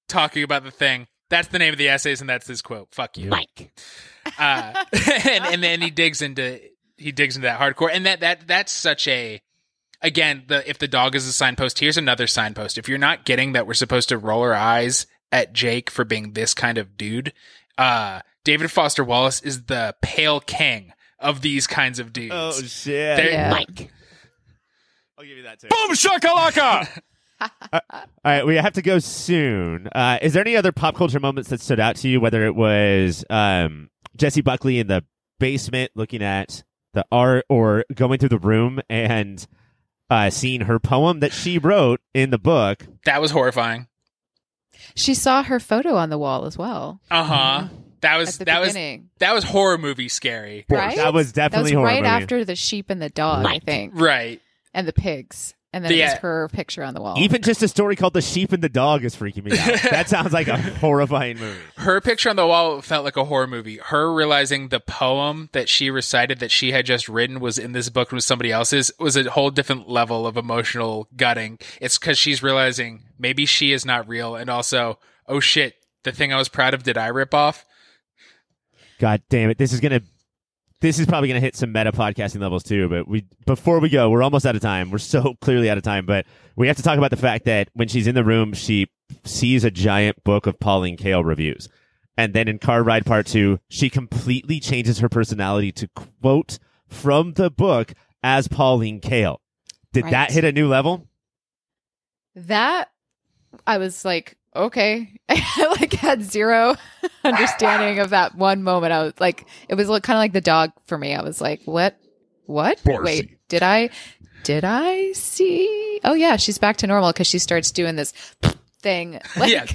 Talking about the thing. That's the name of the essays, and that's his quote. Fuck you. Mike. uh, and and then he digs into he digs into that hardcore, and that that that's such a again the if the dog is a signpost, here's another signpost. If you're not getting that we're supposed to roll our eyes at Jake for being this kind of dude, uh, David Foster Wallace is the pale king of these kinds of dudes. Oh shit, There- Yeah. Mike. I'll give you that too. Boom shakalaka! All right, we have to go soon. Uh, is there any other pop culture moments that stood out to you? Whether it was um, Jessie Buckley in the basement looking at the art, or going through the room and uh, seen her poem that she wrote in the book. that was horrifying. she saw her photo on the wall as well. Uh huh. That was the that was that was horror movie scary. Right? That was That was definitely horror right movie. after the sheep and the dog, I think, Right. and the pigs. And then it Yeah. her picture on the wall. Even just a story called "The Sheep and the Dog" is freaking me out. that sounds like a horrifying movie. Her picture on the wall felt like a horror movie. Her realizing the poem that she recited that she had just written was in this book and was somebody else's was a whole different level of emotional gutting. It's because she's realizing maybe she is not real, and also, oh shit, the thing I was proud of, did I rip off? God damn it! This is gonna. This is probably gonna hit some meta podcasting levels too. But we before we go, we're almost out of time. We're so clearly out of time. But we have to talk about the fact that when she's in the room, she sees a giant book of Pauline Kael reviews, and then in Car Ride Part Two, she completely changes her personality to quote from the book as Pauline Kael. Did Right. that hit a new level? that I was like, okay, I like had zero understanding of that one moment. I was like, it was kind of like the dog for me. I was like, what, what? Barcy. Wait, did I, did I see? Oh yeah, she's back to normal because she starts doing this thing like Yeah.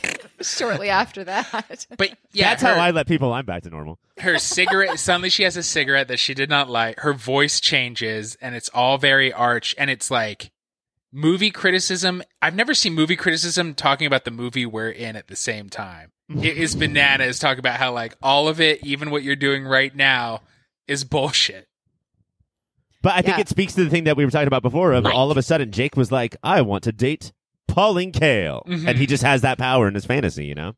shortly after that. But yeah, That's her, how I let people. I'm back to normal. her cigarette suddenly she has a cigarette that she did not light her voice changes and it's all very arch and it's like movie criticism i've never seen movie criticism talking about the movie we're in at the same time it is bananas talking about how like all of it even what you're doing right now is bullshit But I think Yeah. it speaks to the thing that we were talking about before. Of all of a sudden, Jake was like, "I want to date Pauline Kael," Mhm. and he just has that power in his fantasy. You know?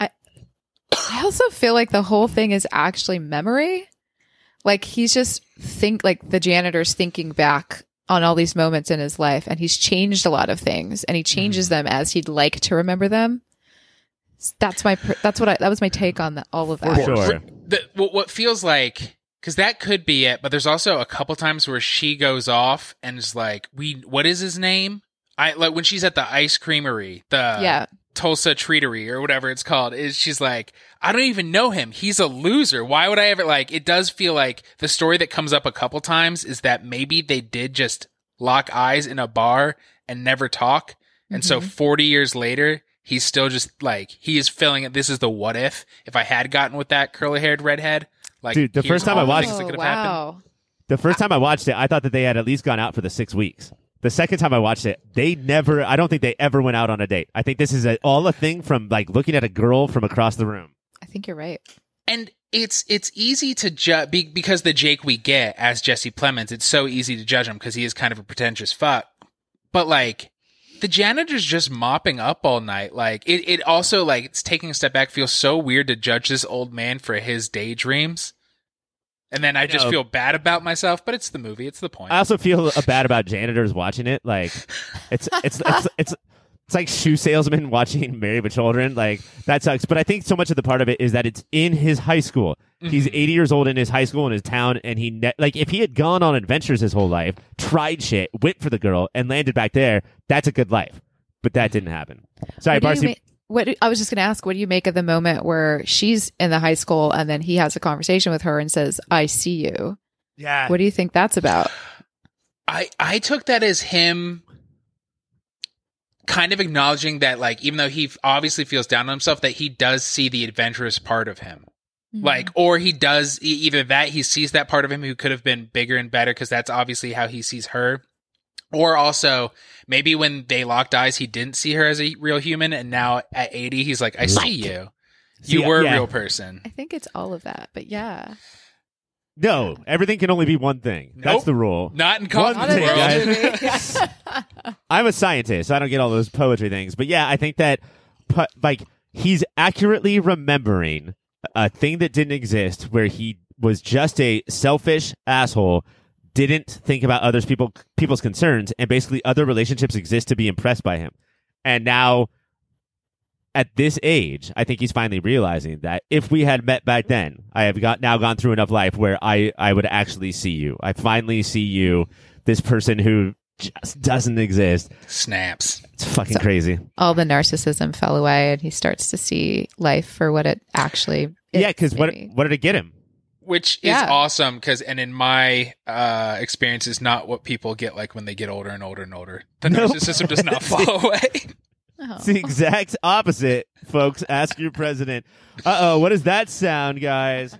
I also feel like the whole thing is actually memory. Like he's just think like the janitor's thinking back on all these moments in his life and he's changed a lot of things and he changes mm-hmm. them as he'd like to remember them. That's my that's what I that was my take on the, all of For that. sure. the, what, what feels like because that could be it but there's also a couple times where she goes off and is like we what is his name i like when she's at the ice creamery the Yeah. tulsa treatery or whatever it's called is she's like i don't even know him he's a loser why would i ever like it does feel like the story that comes up a couple times is that maybe they did just lock eyes in a bar and never talk and so mm-hmm. 40 years later he's still just like he is filling it this is the what if if i had gotten with that curly haired redhead like Dude, the first time I watched- things that Oh, could have happened wow. The first time I watched it, I thought that they had at least gone out for the six weeks. The second time I watched it, they never. I don't think they ever went out on a date. I think this is a, all a thing from like looking at a girl from across the room. I think you're right. and it's it's easy to judge be- because the Jake we get as Jesse Plemons, it's so easy to judge him because he is kind of a pretentious fuck. But like the janitor's just mopping up all night. Like it, it also like it's taking a step back feels so weird to judge this old man for his daydreams. And then I just know. feel bad about myself, but it's the movie. It's the point. I also feel bad about janitors watching it. Like it's it's it's it's it's like shoe salesman watching Married with Children. Like that sucks. But I think so much of the part of it is that it's in his high school. He's mm-hmm. 80 years old in his high school in his town, and he ne- like if he had gone on adventures his whole life, tried shit, went for the girl, and landed back there, that's a good life. But that didn't happen. Sorry, What Barcy. ma- what I was just going to ask, what do you make of the moment where she's in the high school and then he has a conversation with her and says, "I see you." yeah. What do you think that's about? I I took that as him kind of acknowledging that like even though he obviously feels down on himself that he does see the adventurous part of him. Mm-hmm. Like or he does e- either that he sees that part of him who could have been bigger and better cuz that's obviously how he sees her. Or also maybe when they locked eyes he didn't see her as a real human and now at 80 he's like I see you. You See, were yeah. a real person. I think it's all of that, but yeah. No, everything can only be one thing. That's the rule. Not in One thing, guys. I'm a scientist, so I don't get all those poetry things. But yeah, I think that like he's accurately remembering a thing that didn't exist, where he was just a selfish asshole, didn't think about others people people's concerns, and basically other relationships exist to be impressed by him. And now, at this age, I think he's finally realizing that if we had met back then, I have got now gone through enough life where I I would actually see you. I finally see you, this person who just doesn't exist. Snaps. It's fucking So- crazy. All the narcissism fell away and he starts to see life for what it actually is. yeah, because what what did it get him? which is Yeah. awesome because and in my uh experience is not what people get like when they get older and older and older the Nope. narcissism does not fall away Oh. It's the exact opposite, folks. Ask your president. Uh oh, what does that sound, guys?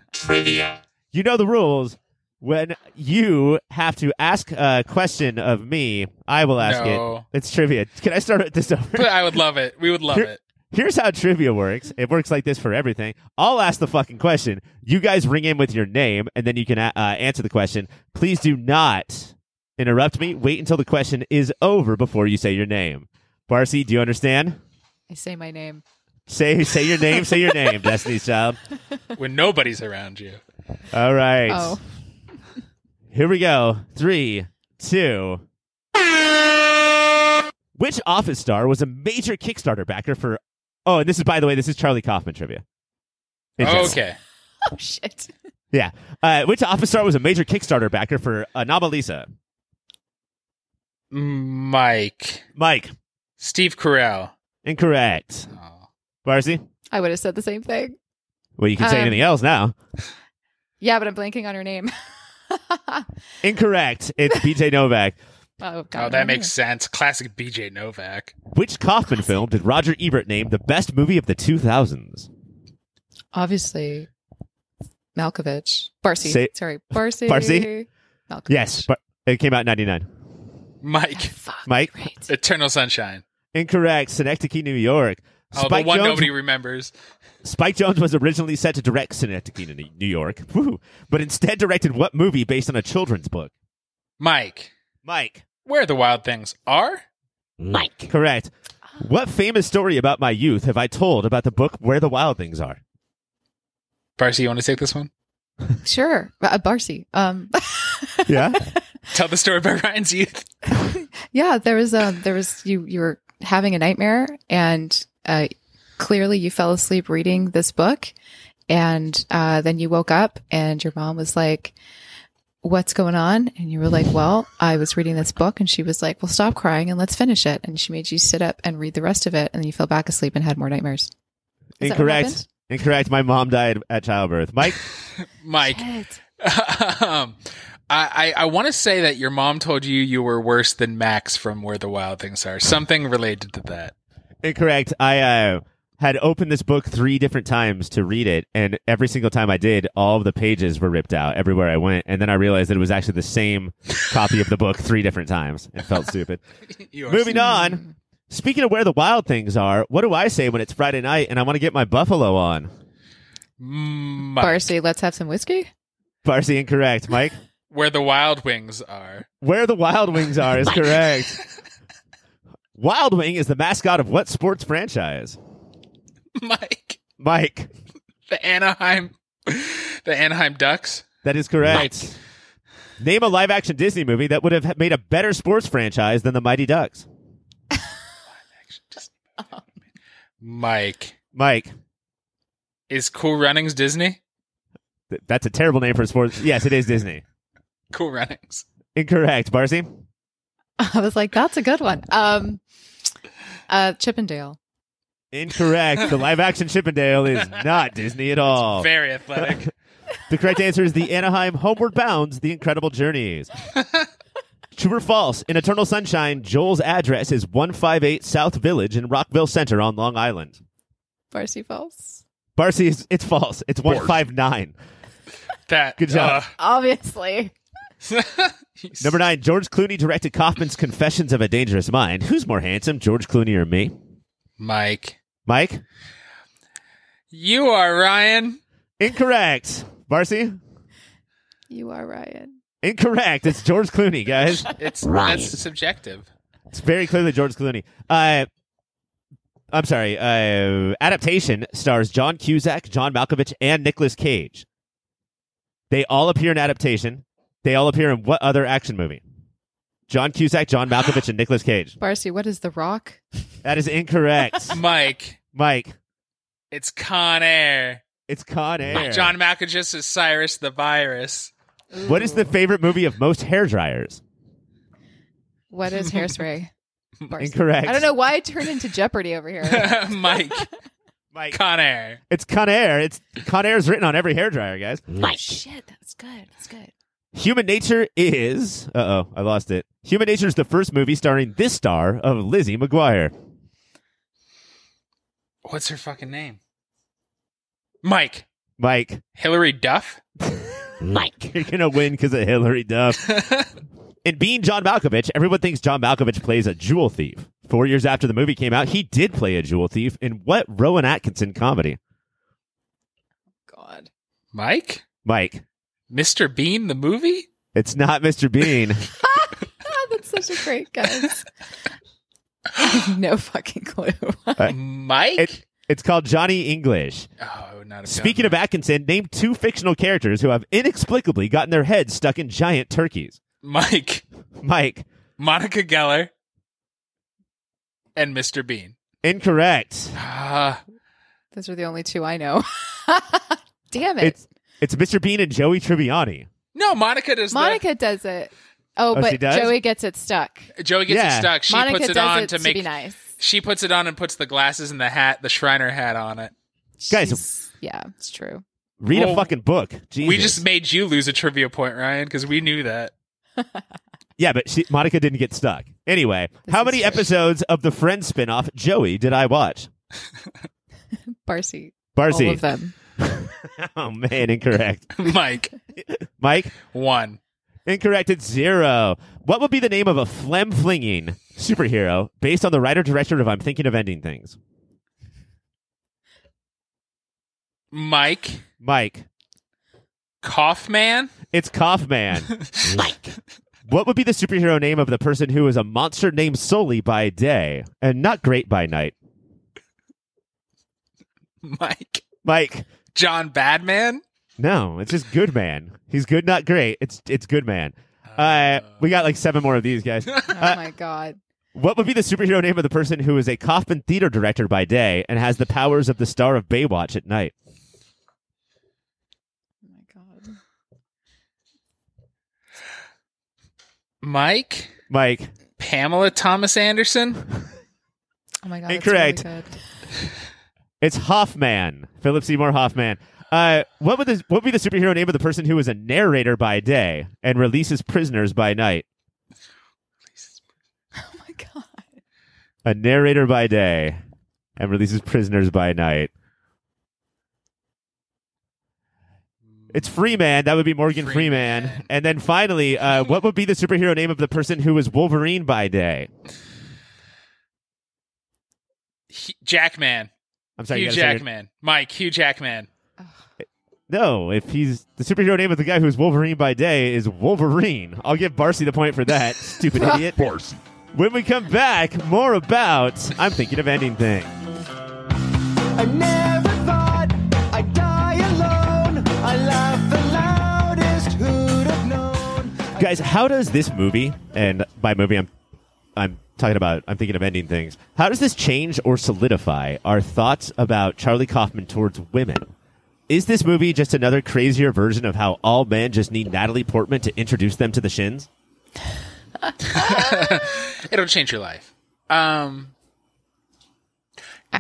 You know the rules. when you have to ask a question of me, I will ask No. it. It's trivia. Can I start at this over? But I would love it. We would love Here- it. Here's how trivia works. It works like this for everything. I'll ask the fucking question. You guys ring in with your name, and then you can uh, uh, answer the question. Please do not interrupt me. Wait until the question is over before you say your name. Barcy, do you understand? I say my name. Say say your name. say your name. Destiny's Child. When nobody's around you. All right. Oh, Here we go. Three, two. Which Office star was a major Kickstarter backer for? Oh, and this is by the way, this is Charlie Kaufman trivia. It's just- Okay. oh shit. Yeah. Uh, which Office star was a major Kickstarter backer for Anomalisa? Mike. Mike. Steve Carell. Incorrect. Oh. Barcy? I would have said the same thing. Well, you can say Um, anything else now. Yeah, but I'm blanking on her name. Incorrect. It's BJ Novak. oh, God. Oh, that makes sense. Classic BJ Novak. Which Kaufman film did Roger Ebert name the best movie of the 2000s? obviously Malkovich. Barcy. Say- Sorry, Barcy. Barcy? Malkovich. Yes, but it came out in 99. Mike. Fuck. Mike? Right. Eternal Sunshine. Incorrect. Synecdoche, New York. Oh, the one Jones, nobody remembers. Spike Jonze was originally set to direct Synecdoche, New York, Woo. but instead directed what movie based on a children's book? Mike. Mike. Where the wild things are? Mike. Correct. What famous story about my youth have I told about the book Where the Wild Things Are? Barcy, you want to take this one? Sure. Uh, Barcy. Um, Yeah. Tell the story about Ryan's youth. yeah, there was um, there was you you were having a nightmare, and uh, clearly you fell asleep reading this book, and uh, then you woke up, and your mom was like. What's going on? And you were like, Well, I was reading this book. And she was like, Well, stop crying and let's finish it. And she made you sit up and read the rest of it. And then you fell back asleep and had more nightmares. Is Incorrect. Incorrect. My mom died at childbirth. Mike. Mike. Um, I, I, I want to say that your mom told you you were worse than Max from Where the Wild Things Are. Something related to that. Incorrect. I uh, had opened this book three different times to read it, and every single time I did, all of the pages were ripped out everywhere I went. And then I realized that it was actually the same copy of the book three different times. It felt stupid. You are Moving on. Speaking of where the wild things are, what do I say when it's Friday night and I want to get my buffalo on? Mike. Barcy, let's have some whiskey. Barcy, incorrect. Mike, Where the Wild Wings Are. where the Wild Wings are is correct. Wild Wing is the mascot of what sports franchise? Mike. Mike, The Anaheim. The Anaheim Ducks. that is correct. Name a live action Disney movie that would have made a better sports franchise than the Mighty Ducks. Mike. Mike, Is Cool Runnings Disney? that's a terrible name for a sports. Yes, it is Disney. Cool Runnings. Incorrect. Barcy, I was like, that's a good one. Um, uh, Chippendale. incorrect. the live action Chippendale is not Disney at all. Very athletic. The correct answer is the Anaheim Homeward Bounds, The Incredible Journeys. True or false? In Eternal Sunshine, Joel's address is 158 South Village in Rockville Center on Long Island. Barcy Falls. Barcy, is, it's false. It's 159. that. Good job. Obviously. Number nine, George Clooney directed Kaufman's Confessions of a Dangerous Mind. Who's more handsome, George Clooney or me? Mike. Mike? You are Ryan. Incorrect. Barcy? You are Ryan. Incorrect. It's George Clooney, guys. It's that's subjective. It's very clearly George Clooney. Uh, I'm sorry. Uh, adaptation stars John Cusack, John Malkovich, and Nicolas Cage. They all appear in adaptation. They all appear in what other action movie? John Cusack, John Malkovich, and Nicolas Cage. Barcy, what is The Rock? That is incorrect. Mike. Mike, It's Con Air. it's Con Air. John Malkovich is Cyrus the Virus. what is the favorite movie of most hair dryers? What is Hairspray? Barcy. Incorrect. I don't know why I turned into Jeopardy over here. Mike. Mike, Con Air. it's Con Air. It's Con Air is written on every hair dryer, guys. Shit, that's good. That's good. Human Nature is. Uh oh, I lost it. Human Nature is the first movie starring this star of Lizzie McGuire. What's her fucking name? Mike. Mike. Hilary Duff. Mike. You're gonna win because of Hilary Duff. In being John Malkovich, everyone thinks John Malkovich plays a jewel thief. Four years after the movie came out, he did play a jewel thief in what Rowan Atkinson comedy? God. Mike? Mike. Mr. Bean, the movie? It's not Mr. Bean. That's such a great guess. No fucking clue. Mike? It- it's called Johnny English. oh, not a Speaking of Atkinson, name two fictional characters who have inexplicably gotten their heads stuck in giant turkeys. Mike, Mike, Monica Geller, and Mr. Bean. incorrect. Ah, Those are the only two I know. Damn it. It's it's Mr. Bean and Joey Tribbiani. no, Monica does Monica does it. Oh, Oh, she but does? Joey gets it stuck. Joey gets Yeah. it stuck. She Monica puts it on it to to make. be nice. She puts it on and puts the glasses and the hat, the Shriner hat on it. Guys- yeah, it's true. Read a fucking book. Jesus. We just made you lose a trivia point, Ryan, because we knew that. Yeah, but she, Monica didn't get stuck. Anyway, This how is many true. episodes of the Friends spinoff Joey did I watch? Barcy. Barcy. All of them. oh man, incorrect. Mike, Mike, one. incorrect at zero. What would be the name of a phlegm flinging superhero based on the writer director of I'm Thinking of Ending Things? Mike, Mike, Kaufman, it's Kaufman. Mike. What would be the superhero name of the person who is a monster named Sully by day and not great by night? Mike, Mike. John Badman. No, it's just good man. He's good, not great. It's it's good man. Uh, we got like seven more of these guys. Oh my god. What would be the superhero name of the person who is a Kaufman theater director by day and has the powers of the star of Baywatch at night? Oh my god. Mike, Mike, Pamela Thomas Anderson. Oh my god. that's Incorrect. It's Hoffman. Philip Seymour Hoffman. Uh, what would the, what would be the superhero name of the person who is a narrator by day and releases prisoners by night? Oh my god. A narrator by day and releases prisoners by night. It's Freeman. That would be Morgan Freeman. Freeman. And then finally, uh, what would be the superhero name of the person who is Wolverine by day? He- Jackman. I'm sorry. Hugh gotta say your- Jackman. Mike, Hugh Jackman. No, if he's the superhero name of the guy who's Wolverine by day is Wolverine. I'll give Barcy the point for that, stupid idiot. Barcy. When we come back, more about I'm thinking of ending things. I never thought I'd die alone. I laughed the loudest. Who'd have known? Guys, how does this movie, and by movie I'm I'm talking about I'm thinking of ending things. How does this change or solidify our thoughts about Charlie Kaufman towards women? Is this movie just another crazier version of how all men just need Natalie Portman to introduce them to the shins? It'll change your life. Um,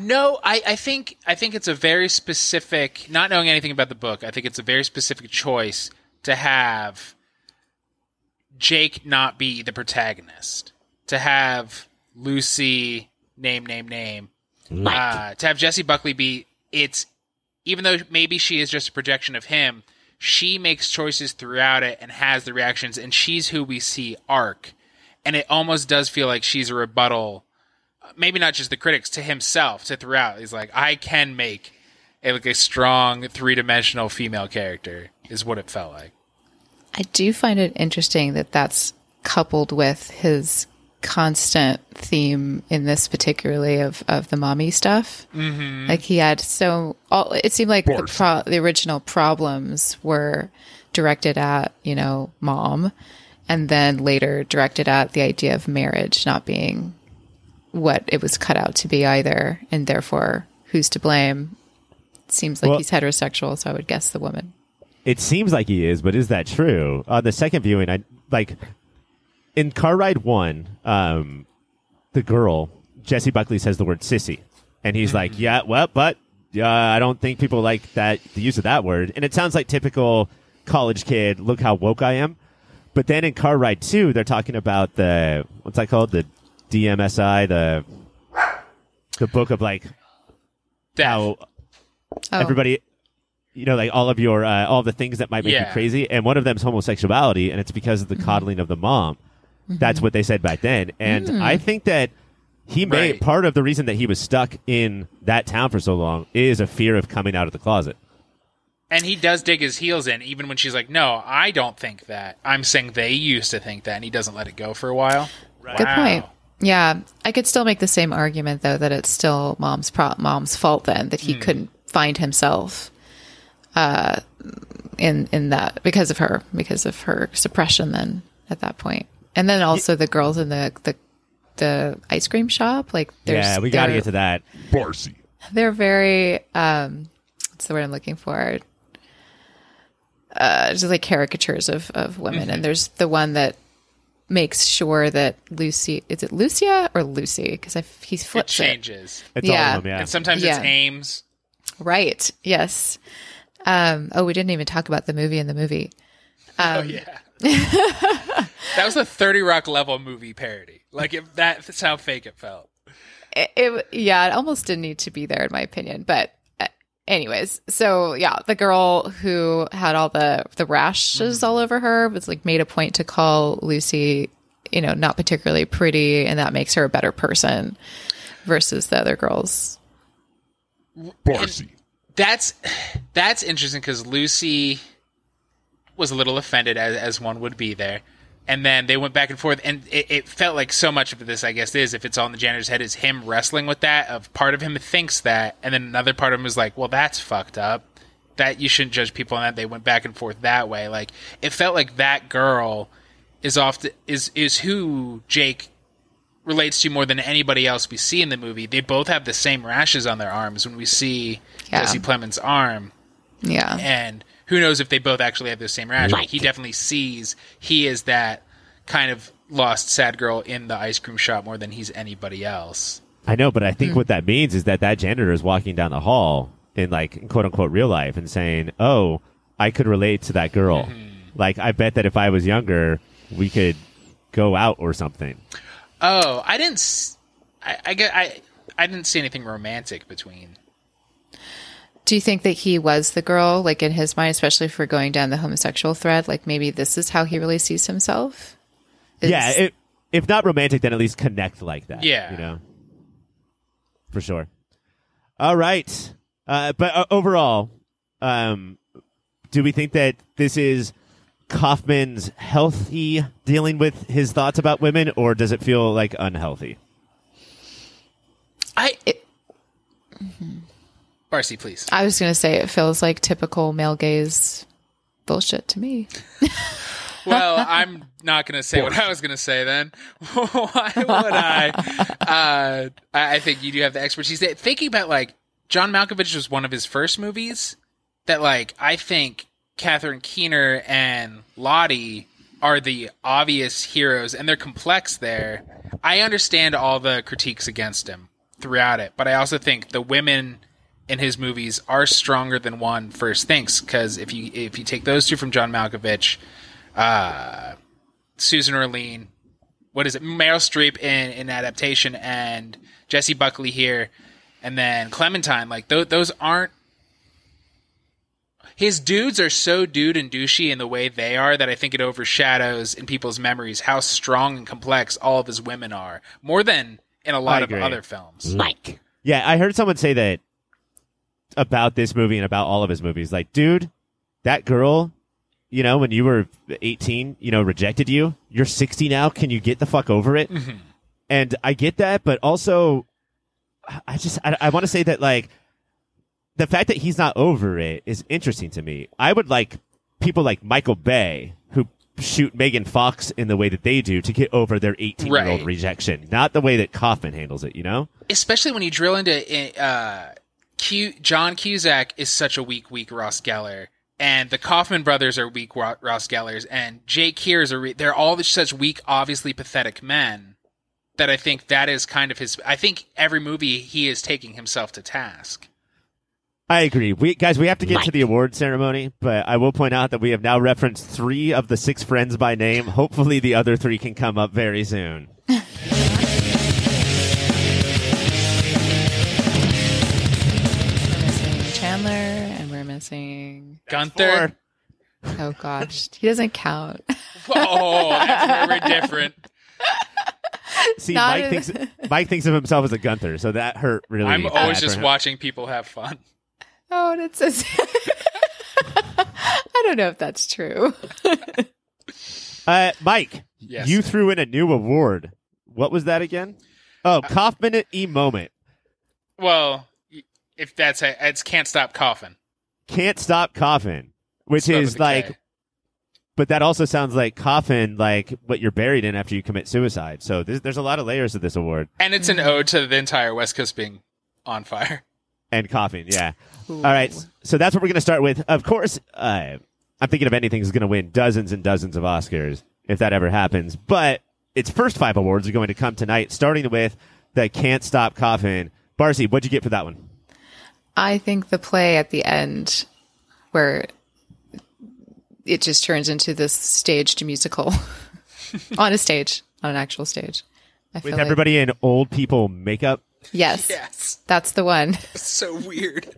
no, I, I think I think it's a very specific. Not knowing anything about the book, I think it's a very specific choice to have Jake not be the protagonist. To have Lucy name name name. Uh, to have Jessie Buckley be it's even though maybe she is just a projection of him, she makes choices throughout it and has the reactions, and she's who we see arc. And it almost does feel like she's a rebuttal, maybe not just the critics, to himself, to throughout. He's like, I can make a, like a strong three dimensional female character, is what it felt like. I do find it interesting that that's coupled with his constant theme in this particularly of, of the mommy stuff. Mm-hmm. Like he had so all it seemed like the pro, the original problems were directed at you know mom, and then later directed at the idea of marriage not being what it was cut out to be either, and therefore who's to blame? It seems like Well- he's heterosexual, so I would guess the woman. It seems like he is, but is that true? On the second viewing, I like in Car Ride One, um, the girl Jessie Buckley says the word sissy, and he's like, "Yeah, well, but uh, I don't think people like that the use of that word." And it sounds like typical college kid. Look how woke I am. But then in Car Ride Two, they're talking about the what's that called? The DMSI, the the book of like how Oh, everybody you know, like all of your uh, all the things that might make you crazy, and one of them is homosexuality, and it's because of the coddling of the mom. That's what they said back then, and I think that he may Right. part of the reason that he was stuck in that town for so long is a fear of coming out of the closet. And he does dig his heels in, even when she's like, "No, I don't think that." I'm saying they used to think that, and he doesn't let it go for a while. Good Wow. point. Yeah, I could still make the same argument though that it's still mom's pro- mom's fault then that he Hmm. couldn't find himself uh in in that because of her because of her suppression then at that point. And then also the girls in the the the ice cream shop like there's yeah, we got to get to that. Barcy. they're very um what's the word I'm looking for? Uh just like caricatures of of women Mm-hmm. and there's the one that makes sure that Lucy is it Lucia or Lucy because he's It flips it. changes, It's all Yeah. of them, yeah. and sometimes Yeah. it's Ames. Right. Yes. Um oh we didn't even talk about the movie in the movie. oh Um, yeah, that was a Thirty Rock level movie parody. Like if that's how fake it felt. it, it yeah, it almost didn't need to be there in my opinion. But uh, anyways, so yeah, the girl who had all the the rashes all over her was like made a point to call Lucy, you know, not particularly pretty, and that makes her a better person versus the other girls. Barcy. That's that's interesting because Lucy was a little offended, as as one would be there, and then they went back and forth, and it, it felt like so much of this, I guess, is if it's all in the janitor's head, is him wrestling with that. Of part of him thinks that, and then another part of him is like, well, that's fucked up. That you shouldn't judge people on that. They went back and forth that way. Like it felt like that girl is often is is who Jake relates to more than anybody else we see in the movie. They both have the same rashes on their arms when we see Yeah. Jesse Plemons' arm, Yeah. and who knows if they both actually have the same rash. But he definitely sees he is that kind of lost sad girl in the ice cream shop more than he's anybody else. I know, but I think Hmm. what that means is that that janitor is walking down the hall in like quote unquote real life and saying, "Oh, I could relate to that girl. Mm-hmm. Like, I bet that if I was younger, we could go out or something." Oh, I didn't. s- I, I get. I I didn't see anything romantic between. Do you think that he was the girl, like in his mind, especially for going down the homosexual thread? Like maybe this is how he really sees himself? Is- yeah, it, if not romantic, then at least connect like that. Yeah. you know, for sure. All right, uh, but uh, overall, um, do we think that this is Kaufman's healthy dealing with his thoughts about women, or does it feel like unhealthy? I. It- Barcy, please. I was going to say it feels like typical male gaze bullshit to me. Well, I'm not going to say what I was going to say then. Why would I? Uh, I I think you do have the expertise. Thinking about like John Malkovich was one of his first movies that like I think Catherine Keener and Lotte are the obvious heroes and they're complex there. I understand all the critiques against him throughout it, but I also think the women in his movies are stronger than one first thinks because if you if you take those two from John Malkovich, uh, Susan Orlean, what is it? Meryl Streep in in adaptation, and Jessie Buckley here, and then Clementine. Like those those aren't. His dudes are so dude and douchey in the way they are that I think it overshadows in people's memories how strong and complex all of his women are, more than in a lot of other films. Like, yeah, I heard someone say that about this movie and about all of his movies. Like, dude, that girl, you know, when you were 18, you know, rejected you. You're 60 now. Can you get the fuck over it? And I get that, but also, I just, I, I want to say that, like, the fact that he's not over it is interesting to me. I would like people like Michael Bay, who shoot Megan Fox in the way that they do to get over their 18 year old rejection, not the way that Kaufman handles it, you know? especially when you drill into uh, Q, John Cusack is such a weak, weak Ross Geller, and the Kaufman brothers are weak Ross Gellers, and Jake here is a re- they're all such weak, obviously pathetic men that I think that is kind of his. I think every movie he is taking himself to task. I agree. We guys, we have to get to the award ceremony, but I will point out that we have now referenced three of the six friends by name. Hopefully, the other three can come up very soon. we're missing. Gunther. Oh gosh, he doesn't count. Oh, that's where we're different. See, Not Mike in- thinks Mike thinks of himself as a Gunther, so that hurt really. I'm always just watching people have fun. Oh, and it says. I don't know if that's true. Uh, Mike, Yes. you threw in a new award. What was that again? Oh, cough minute e moment. Well, if that's a, it's can't stop coughing. Can't stop coughing, which Spelled is like, K. but that also sounds like coffin, like what you're buried in after you commit suicide. So there's, there's a lot of layers of this award and it's an ode to the entire West Coast being on fire. and coughing. Yeah. All right. So that's what we're going to start with. Of course, uh, I'm thinking of anything is going to win dozens and dozens of Oscars if that ever happens. But its first five awards are going to come tonight, starting with the Can't Stop Coughing. Barcy, what'd you get for that one? I think the play at the end, where it just turns into this staged musical on a stage, on an actual stage. I With feel like- everybody in old people makeup. yes, Yes, that's the one. so weird.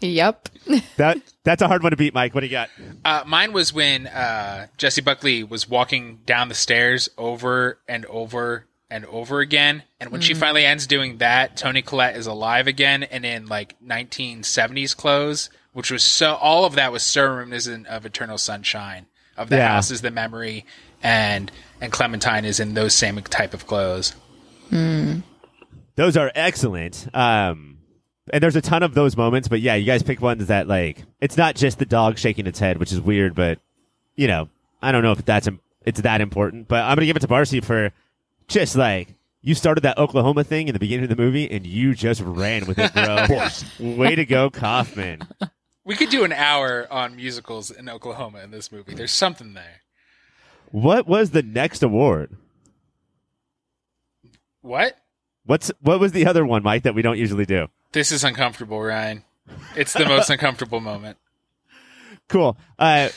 yep. That that's a hard one to beat, Mike. What do you got? Uh, mine was when uh, Jessie Buckley was walking down the stairs over and over and over again, and when she finally ends doing that, Toni Collette is alive again and in like 1970s clothes, which was so all of that was so reminiscent of Eternal Sunshine. Of the Yeah. house is the memory, and and Clementine is in those same type of clothes. Those are excellent. Um, and there's a ton of those moments, but yeah, you guys pick ones that like it's not just the dog shaking its head, which is weird, but you know, I don't know if that's it's that important. But I'm gonna give it to Barcy for just like you started that Oklahoma thing in the beginning of the movie, and you just ran with it, bro. Way to go, Kaufman. We could do an hour on musicals in Oklahoma in this movie. There's something there. What was the next award? What? What's what was the other one, Mike, that we don't usually do? This is uncomfortable, Ryan. It's the most uncomfortable moment. Cool. Uh,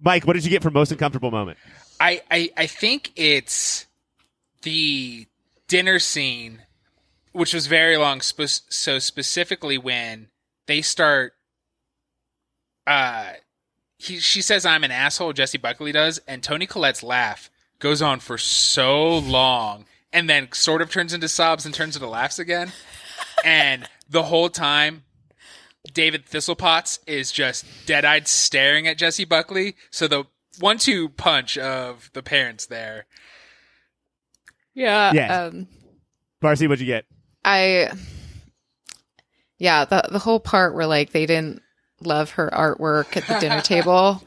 Mike, what did you get for most uncomfortable moment? I, I I think it's the dinner scene, which was very long. Spe- so specifically when they start, uh, he she says I'm an asshole. Jessie Buckley does, and Toni Collette's laugh goes on for so long, and then sort of turns into sobs and turns into laughs again, and the whole time. David Thistlepotts is just dead-eyed staring at Jessie Buckley. So the one-two punch of the parents there. Yeah. Yes. Um, Barcy, what'd you get? I, yeah, the the whole part where like they didn't love her artwork at the dinner table.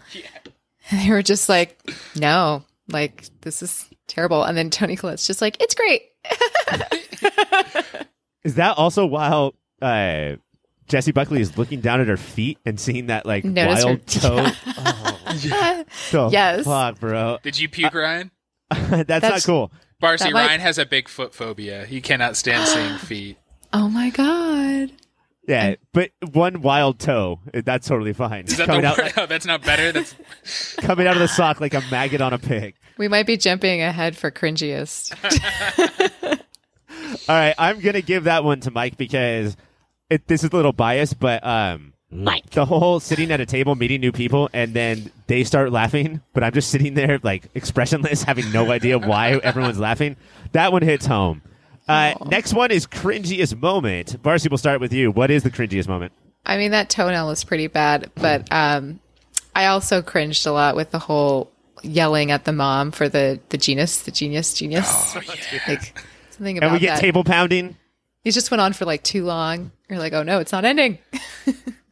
And they were just like, no, like this is terrible. And then Toni Collette's just like, it's great. Is that also while uh, Jessie Buckley is looking down at her feet and seeing that like Notice her- wild toe? oh, the Yes. fuck, bro. Did you puke, Ryan? That's, not cool. Barcy might- Ryan has a big foot phobia. He cannot stand seeing feet. Oh my god. Yeah, but one wild toe, that's totally fine. Is that coming the out word? Oh, that's not better. That's coming out of the sock like a maggot on a pig. We might be jumping ahead for cringiest. All right, I'm gonna give that one to Mike because it, this is a little biased, but um, Mike, the whole sitting at a table meeting new people and then they start laughing, but I'm just sitting there like expressionless, having no idea why everyone's laughing. That one hits home. Uh, next one is cringiest moment. Barcy, we'll start with you. What is the cringiest moment? I mean, that toenail is pretty bad, but um, I also cringed a lot with the whole yelling at the mom for the the genus, the genius, genius. Oh Like something about And we get that. table pounding. He just went on for like too long. You're like, oh no, it's not ending.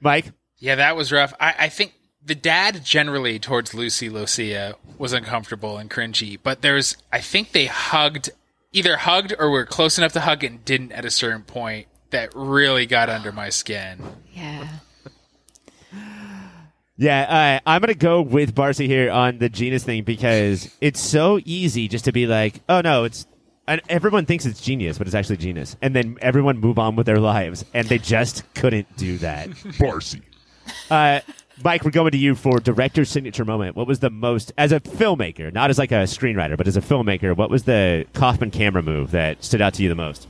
Mike, yeah, that was rough. I, I think the dad generally towards Lucy Lucia was uncomfortable and cringy, but there's I think they hugged either hugged or were close enough to hug and didn't at a certain point that really got under my skin. yeah. Yeah, uh, I'm gonna go with Barcy here on the genus thing because it's so easy just to be like, oh no, it's and everyone thinks it's genius, but it's actually genius, and then everyone move on with their lives, and they just couldn't do that. Barcy. uh, Mike, we're going to you for director's signature moment. What was the most, as a filmmaker, not as like a screenwriter, but as a filmmaker, what was the Kaufman camera move that stood out to you the most?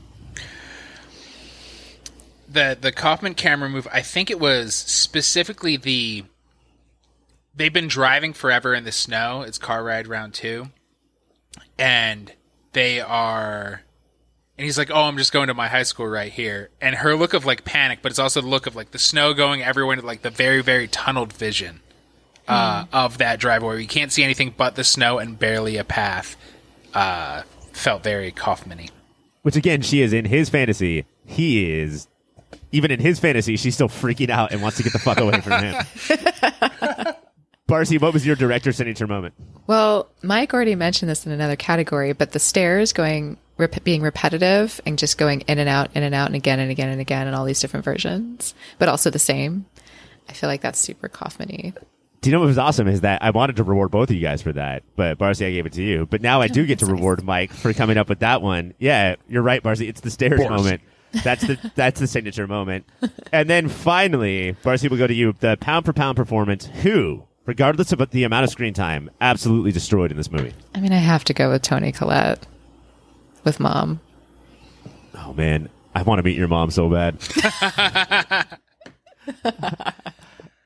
the the Kaufman camera move. I think it was specifically the. They've been driving forever in the snow. It's car ride round two, and they are. And he's like, "Oh, I'm just going to my high school right here." And her look of like panic, but it's also the look of like the snow going everywhere, into, like the very, very tunneled vision uh, of that driveway. where You can't see anything but the snow and barely a path. Uh, felt very Kaufman-y. Which again, she is in his fantasy. He is even in his fantasy. She's still freaking out and wants to get the fuck away from him. Barcy, what was your director signature moment? Well, Mike already mentioned this in another category, but the stairs going rep- being repetitive and just going in and out, in and out, and again and again and again, and all these different versions, but also the same. I feel like that's super Kaufman-y. Do you know what was awesome is that I wanted to reward both of you guys for that, but Barcy, I gave it to you. But now I oh, do get to nice. reward Mike for coming up with that one. Yeah, you're right, Barcy. It's the stairs Barcy. moment. That's the that's the signature moment. And then finally, Barcy we'll go to you. The pound for pound performance. Who, regardless of the amount of screen time, absolutely destroyed in this movie. I mean, I have to go with Toni Collette with mom. Oh man, I want to meet your mom so bad.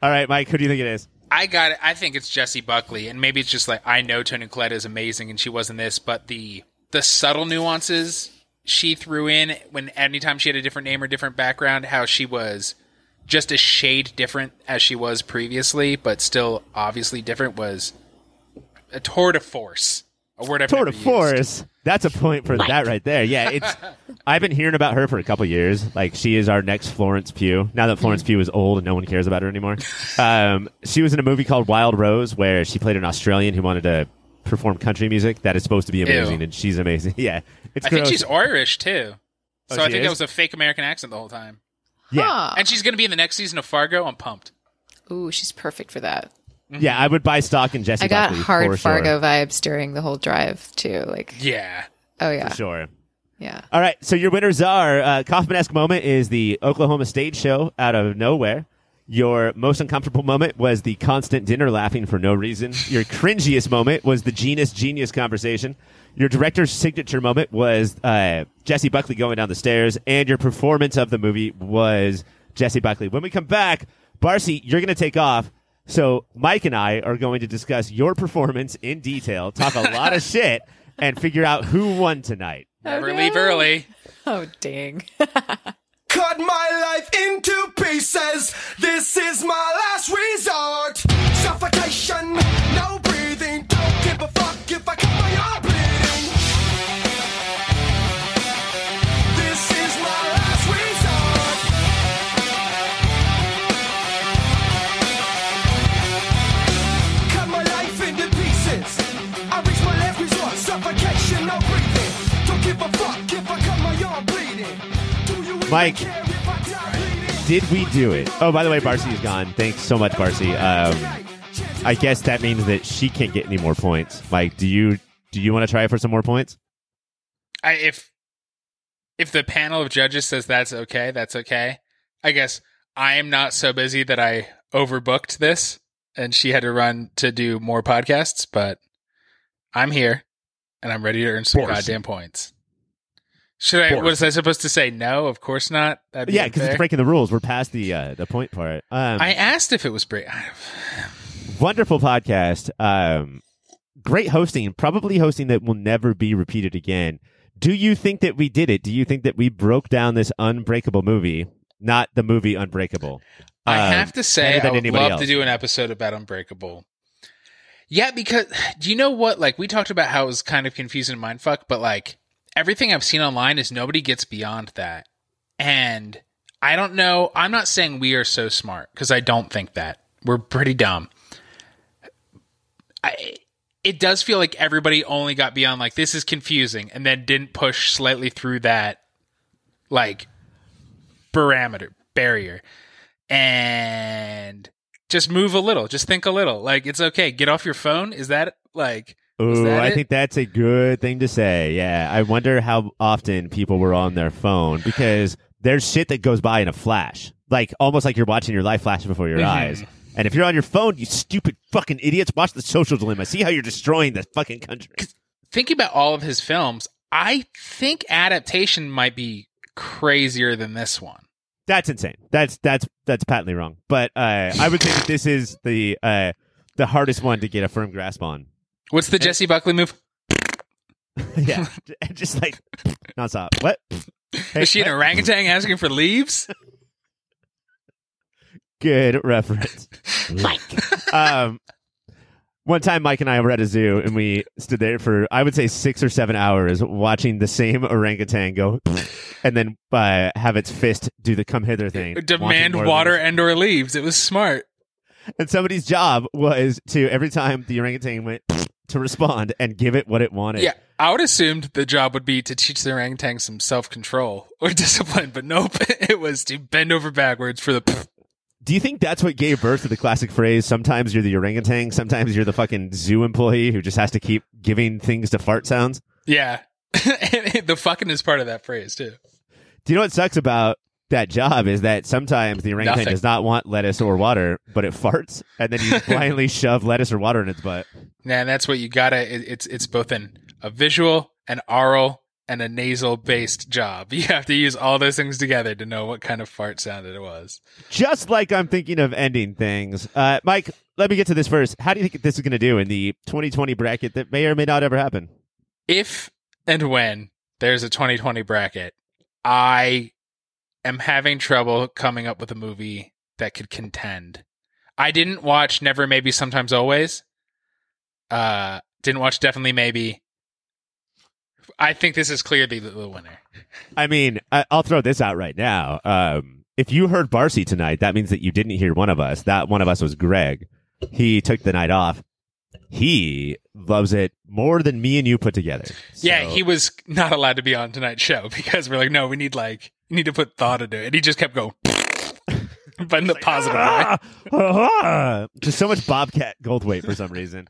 All right, Mike, who do you think it is? I got it. I think it's Jessie Buckley, and maybe it's just like I know Toni Collette is amazing, and she wasn't this, but the the subtle nuances she threw in when anytime she had a different name or different background, how she was just a shade different as she was previously, but still obviously different was a tour de force. A word I've Tour never de used. Force. That's a point for that right there. Yeah, it's. I've been hearing about her for a couple years. Like she is our next Florence Pugh. Now that Florence Pugh is old and no one cares about her anymore. Um, she was in a movie called Wild Rose where she played an Australian who wanted to perform country music. That is supposed to be amazing, Ew. and she's amazing. Yeah, it's I think she's Irish too. Oh, So I think is? that was a fake American accent the whole time. Yeah, Huh. And she's going to be in the next season of Fargo. I'm pumped. Ooh, she's perfect for that. yeah. I would buy stock in Jessie. I got Buckley hard for sure. Fargo vibes during the whole drive too. Like, Yeah. oh yeah, For sure. yeah. All right, so your winners are uh, Kaufman-esque moment is the Oklahoma stage show out of nowhere. Your most uncomfortable moment was the constant dinner laughing for no reason. Your cringiest moment was the genius genius conversation. Your director's signature moment was uh, Jessie Buckley going down the stairs, and your performance of the movie was Jessie Buckley. When we come back, Barcy, you're going to take off. So Mike and I are going to discuss your performance in detail, talk a lot of shit, and figure out who won tonight. Never no. leave early. Oh dang. Cut my life into pieces. This is my last resort. Suffocation, Mike. care if I die bleeding? Did we do it? Oh, by the way, Barcy is gone. Thanks so much, Barcy. Um, I guess that means that she can't get any more points. Mike, do you do you want to try for some more points? I, if if the panel of judges says that's okay, that's okay. I guess I am not so busy that I overbooked this, and she had to run to do more podcasts. But I'm here, and I'm ready to earn some goddamn points. Should I? Was I supposed to say no? Of course not. That'd be Yeah, because it's breaking the rules. We're past the uh, the point part. Um, I asked if it was break. wonderful podcast. Um, great hosting. Probably hosting that will never be repeated again. Do you think that we did it? Do you think that we broke down this unbreakable movie? Not the movie Unbreakable. I Um, have to say, I would love else. to do an episode about Unbreakable. Yeah, because do you know what? Like we talked about how it was kind of confusing and mindfuck, but like everything I've seen online is nobody gets beyond that. And I don't know. I'm not saying we are so smart because I don't think that we're pretty dumb. I, it does feel like everybody only got beyond like this is confusing and then didn't push slightly through that like parameter barrier and just move a little just think a little like it's okay get off your phone is that like Ooh, I it? think that's a good thing to say. Yeah, I wonder how often people were on their phone because there's shit that goes by in a flash, like almost like you're watching your life flash before your Mhm. eyes. And if you're on your phone, you stupid fucking idiots, watch the social dilemma. See how you're destroying the fucking country. thinking about all of his films i think adaptation might be crazier than this one That's insane. That's that's that's patently wrong. But uh, I would think that this is the uh, the hardest one to get a firm grasp on. What's the Jessie Buckley move? yeah, just like nonstop. What? Hey, Is she an orangutan asking for leaves? Good reference, Mike. um, one time, Mike and I were at a zoo, and we stood there for I would say six or seven hours watching the same orangutan go, and then uh, have its fist do the come hither thing, Demand water leaves. and or leaves. It was smart. And somebody's job was to every time the orangutan went to respond and give it what it wanted. Yeah, I would assumed the job would be to teach the orangutan some self control or discipline, but nope, it was to bend over backwards for the. Do you think that's what gave birth to the classic phrase? Sometimes you're the orangutan, sometimes you're the fucking zoo employee who just has to keep giving things to fart sounds. Yeah, the fucking is part of that phrase too. Do you know what sucks about that job is that sometimes the orangutan Nothing. does not want lettuce or water, but it farts, and then you blindly shove lettuce or water in its butt. Yeah, and that's what you gotta. It, it's it's both an a visual, an oral, and a nasal based job. You have to use all those things together to know what kind of fart sound it was. Just like I'm thinking of ending things. Uh, Mike, let me get to this first. How do you think this is going to do in the 2020 bracket that may or may not ever happen? If and when there's a 2020 bracket, I am having trouble coming up with a movie that could contend. I didn't watch Never Maybe Sometimes Always. Uh didn't watch Definitely Maybe. I think this is clearly the, the winner. I mean, I, I'll throw this out right now. Um, if you heard Barcy tonight, that means that you didn't hear one of us. That one of us was Greg. He took the night off. He loves it more than me and you put together. Yeah, he was not allowed to be on tonight's show because we're like, no, we need like you need to put thought into it. And he just kept going. but in the positive way. Ah! Ah! Just so much Bobcat Goldthwait for some reason.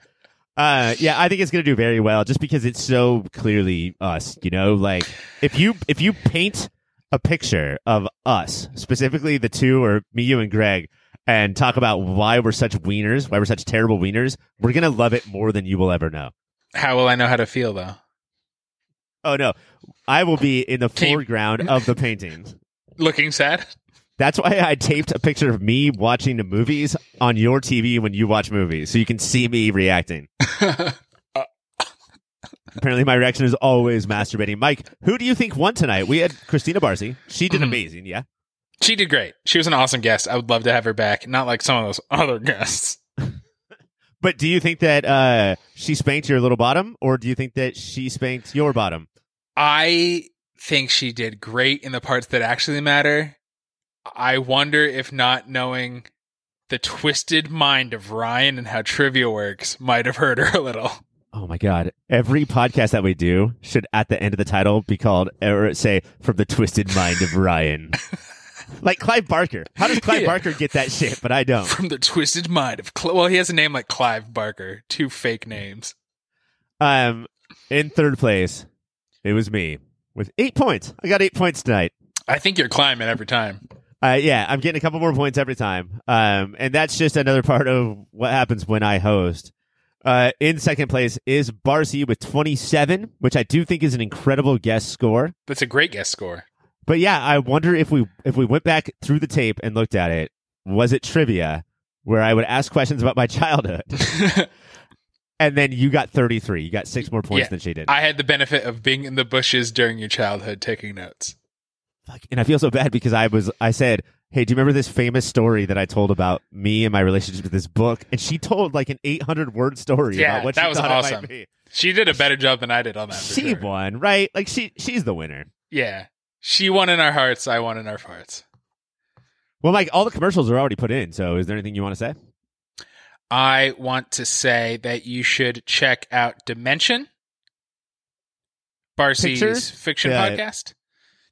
Uh, yeah, I think it's gonna do very well just because it's so clearly us. You know, like if you if you paint a picture of us, specifically the two or me, you, and Greg, and talk about why we're such wieners, why we're such terrible wieners, we're gonna love it more than you will ever know. How will I know how to feel though? Oh no, I will be in the foreground of the paintings. Looking sad? That's why I taped a picture of me watching the movies on your TV when you watch movies, so you can see me reacting. Apparently, my reaction is always masturbating. Mike, who do you think won tonight? We had Christina Barcy. She did Mhm. amazing. Yeah. She did great. She was an awesome guest. I would love to have her back. Not like some of those other guests. But do you think that uh, she spanked your little bottom, or do you think that she spanked your bottom? I think she did great in the parts that actually matter. I wonder if not knowing the twisted mind of Ryan and how trivia works might have hurt her a little. Oh my God! Every podcast that we do should, at the end of the title, be called or say "From the Twisted Mind of Ryan." like Clive Barker. How does Clive Yeah. Barker get that shit? But I don't. From the twisted mind of Cl- well, he has a name like Clive Barker, two fake names. Um, in third place, it was me with eight points. I got eight points tonight. I think you're climbing every time. Uh, yeah, I'm getting a couple more points every time. Um, and that's just another part of what happens when I host. Uh, in second place is Barcy with 27, which I do think is an incredible guest score. That's a great guest score. But yeah, I wonder if we if we went back through the tape and looked at it, was it trivia where I would ask questions about my childhood, and then you got 33, you got six more points Yeah, than she did. I had the benefit of being in the bushes during your childhood taking notes. And I feel so bad because I was I said, "Hey, do you remember this famous story that I told about me and my relationship with this book?" And she told like an 800 word story Yeah, about what that she was awesome. might be. She did a better job than I did on that. She sure. won, right? Like she she's the winner. Yeah. She won in our hearts. I won in our hearts. Well, Mike, all the commercials are already put in. So, is there anything you want to say? I want to say that you should check out Dimension, Barcy's Pictures? fiction Yeah. podcast.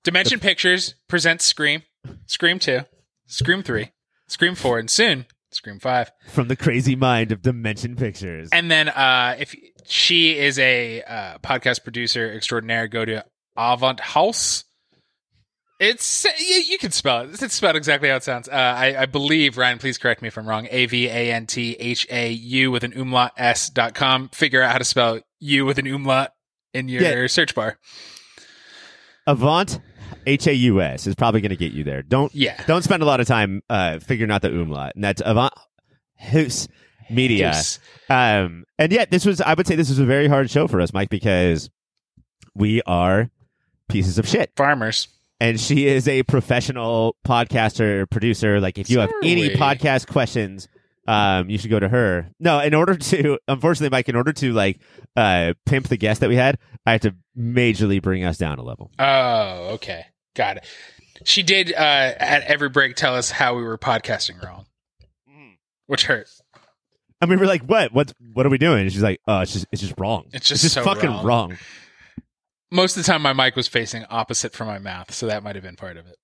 Dimension Pictures presents Scream, Scream 2, Scream 3, Scream 4, and soon Scream 5. From the crazy mind of Dimension Pictures. And then uh, if she is a uh, podcast producer extraordinaire, go to Avant House. It's you, you can spell it. It's spelled exactly how it sounds. Uh, I, I believe Ryan. Please correct me if I'm wrong. A V A N T H A U with an umlaut s dot com. Figure out how to spell U with an umlaut in your Yeah. search bar. Avant H A U S is probably going to get you there. Don't Yeah. don't spend a lot of time uh, figuring out the umlaut, and that's Avant House Media. Um, and yet, this was I would say this was a very hard show for us, Mike, because we are pieces of shit. Farmers. And she is a professional podcaster producer like if you have any Sorry. podcast questions um you should go to her no in order to unfortunately mike in order to like uh pimp the guest that we had i had to majorly bring us down a level Oh, okay. Got it. She did uh, at every break tell us how we were podcasting wrong, which hurt. and we were like what what what are we doing and she's like oh it's just it's just wrong It's just so fucking wrong. Wrong. Most of the time, my mic was facing opposite from my mouth, so that might have been part of it.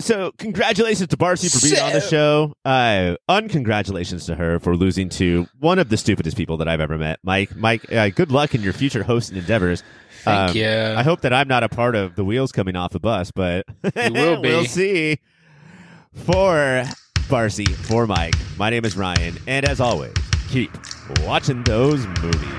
so congratulations to Barcy for being on the show. Uh, uncongratulations to her for losing to one of the stupidest people that I've ever met, Mike. Mike, uh, good luck in your future hosting endeavors. Thank Um, you. I hope that I'm not a part of the wheels coming off the bus, but You will be. we'll see. For Barcy, for Mike, my name is Ryan, and as always, keep watching those movies.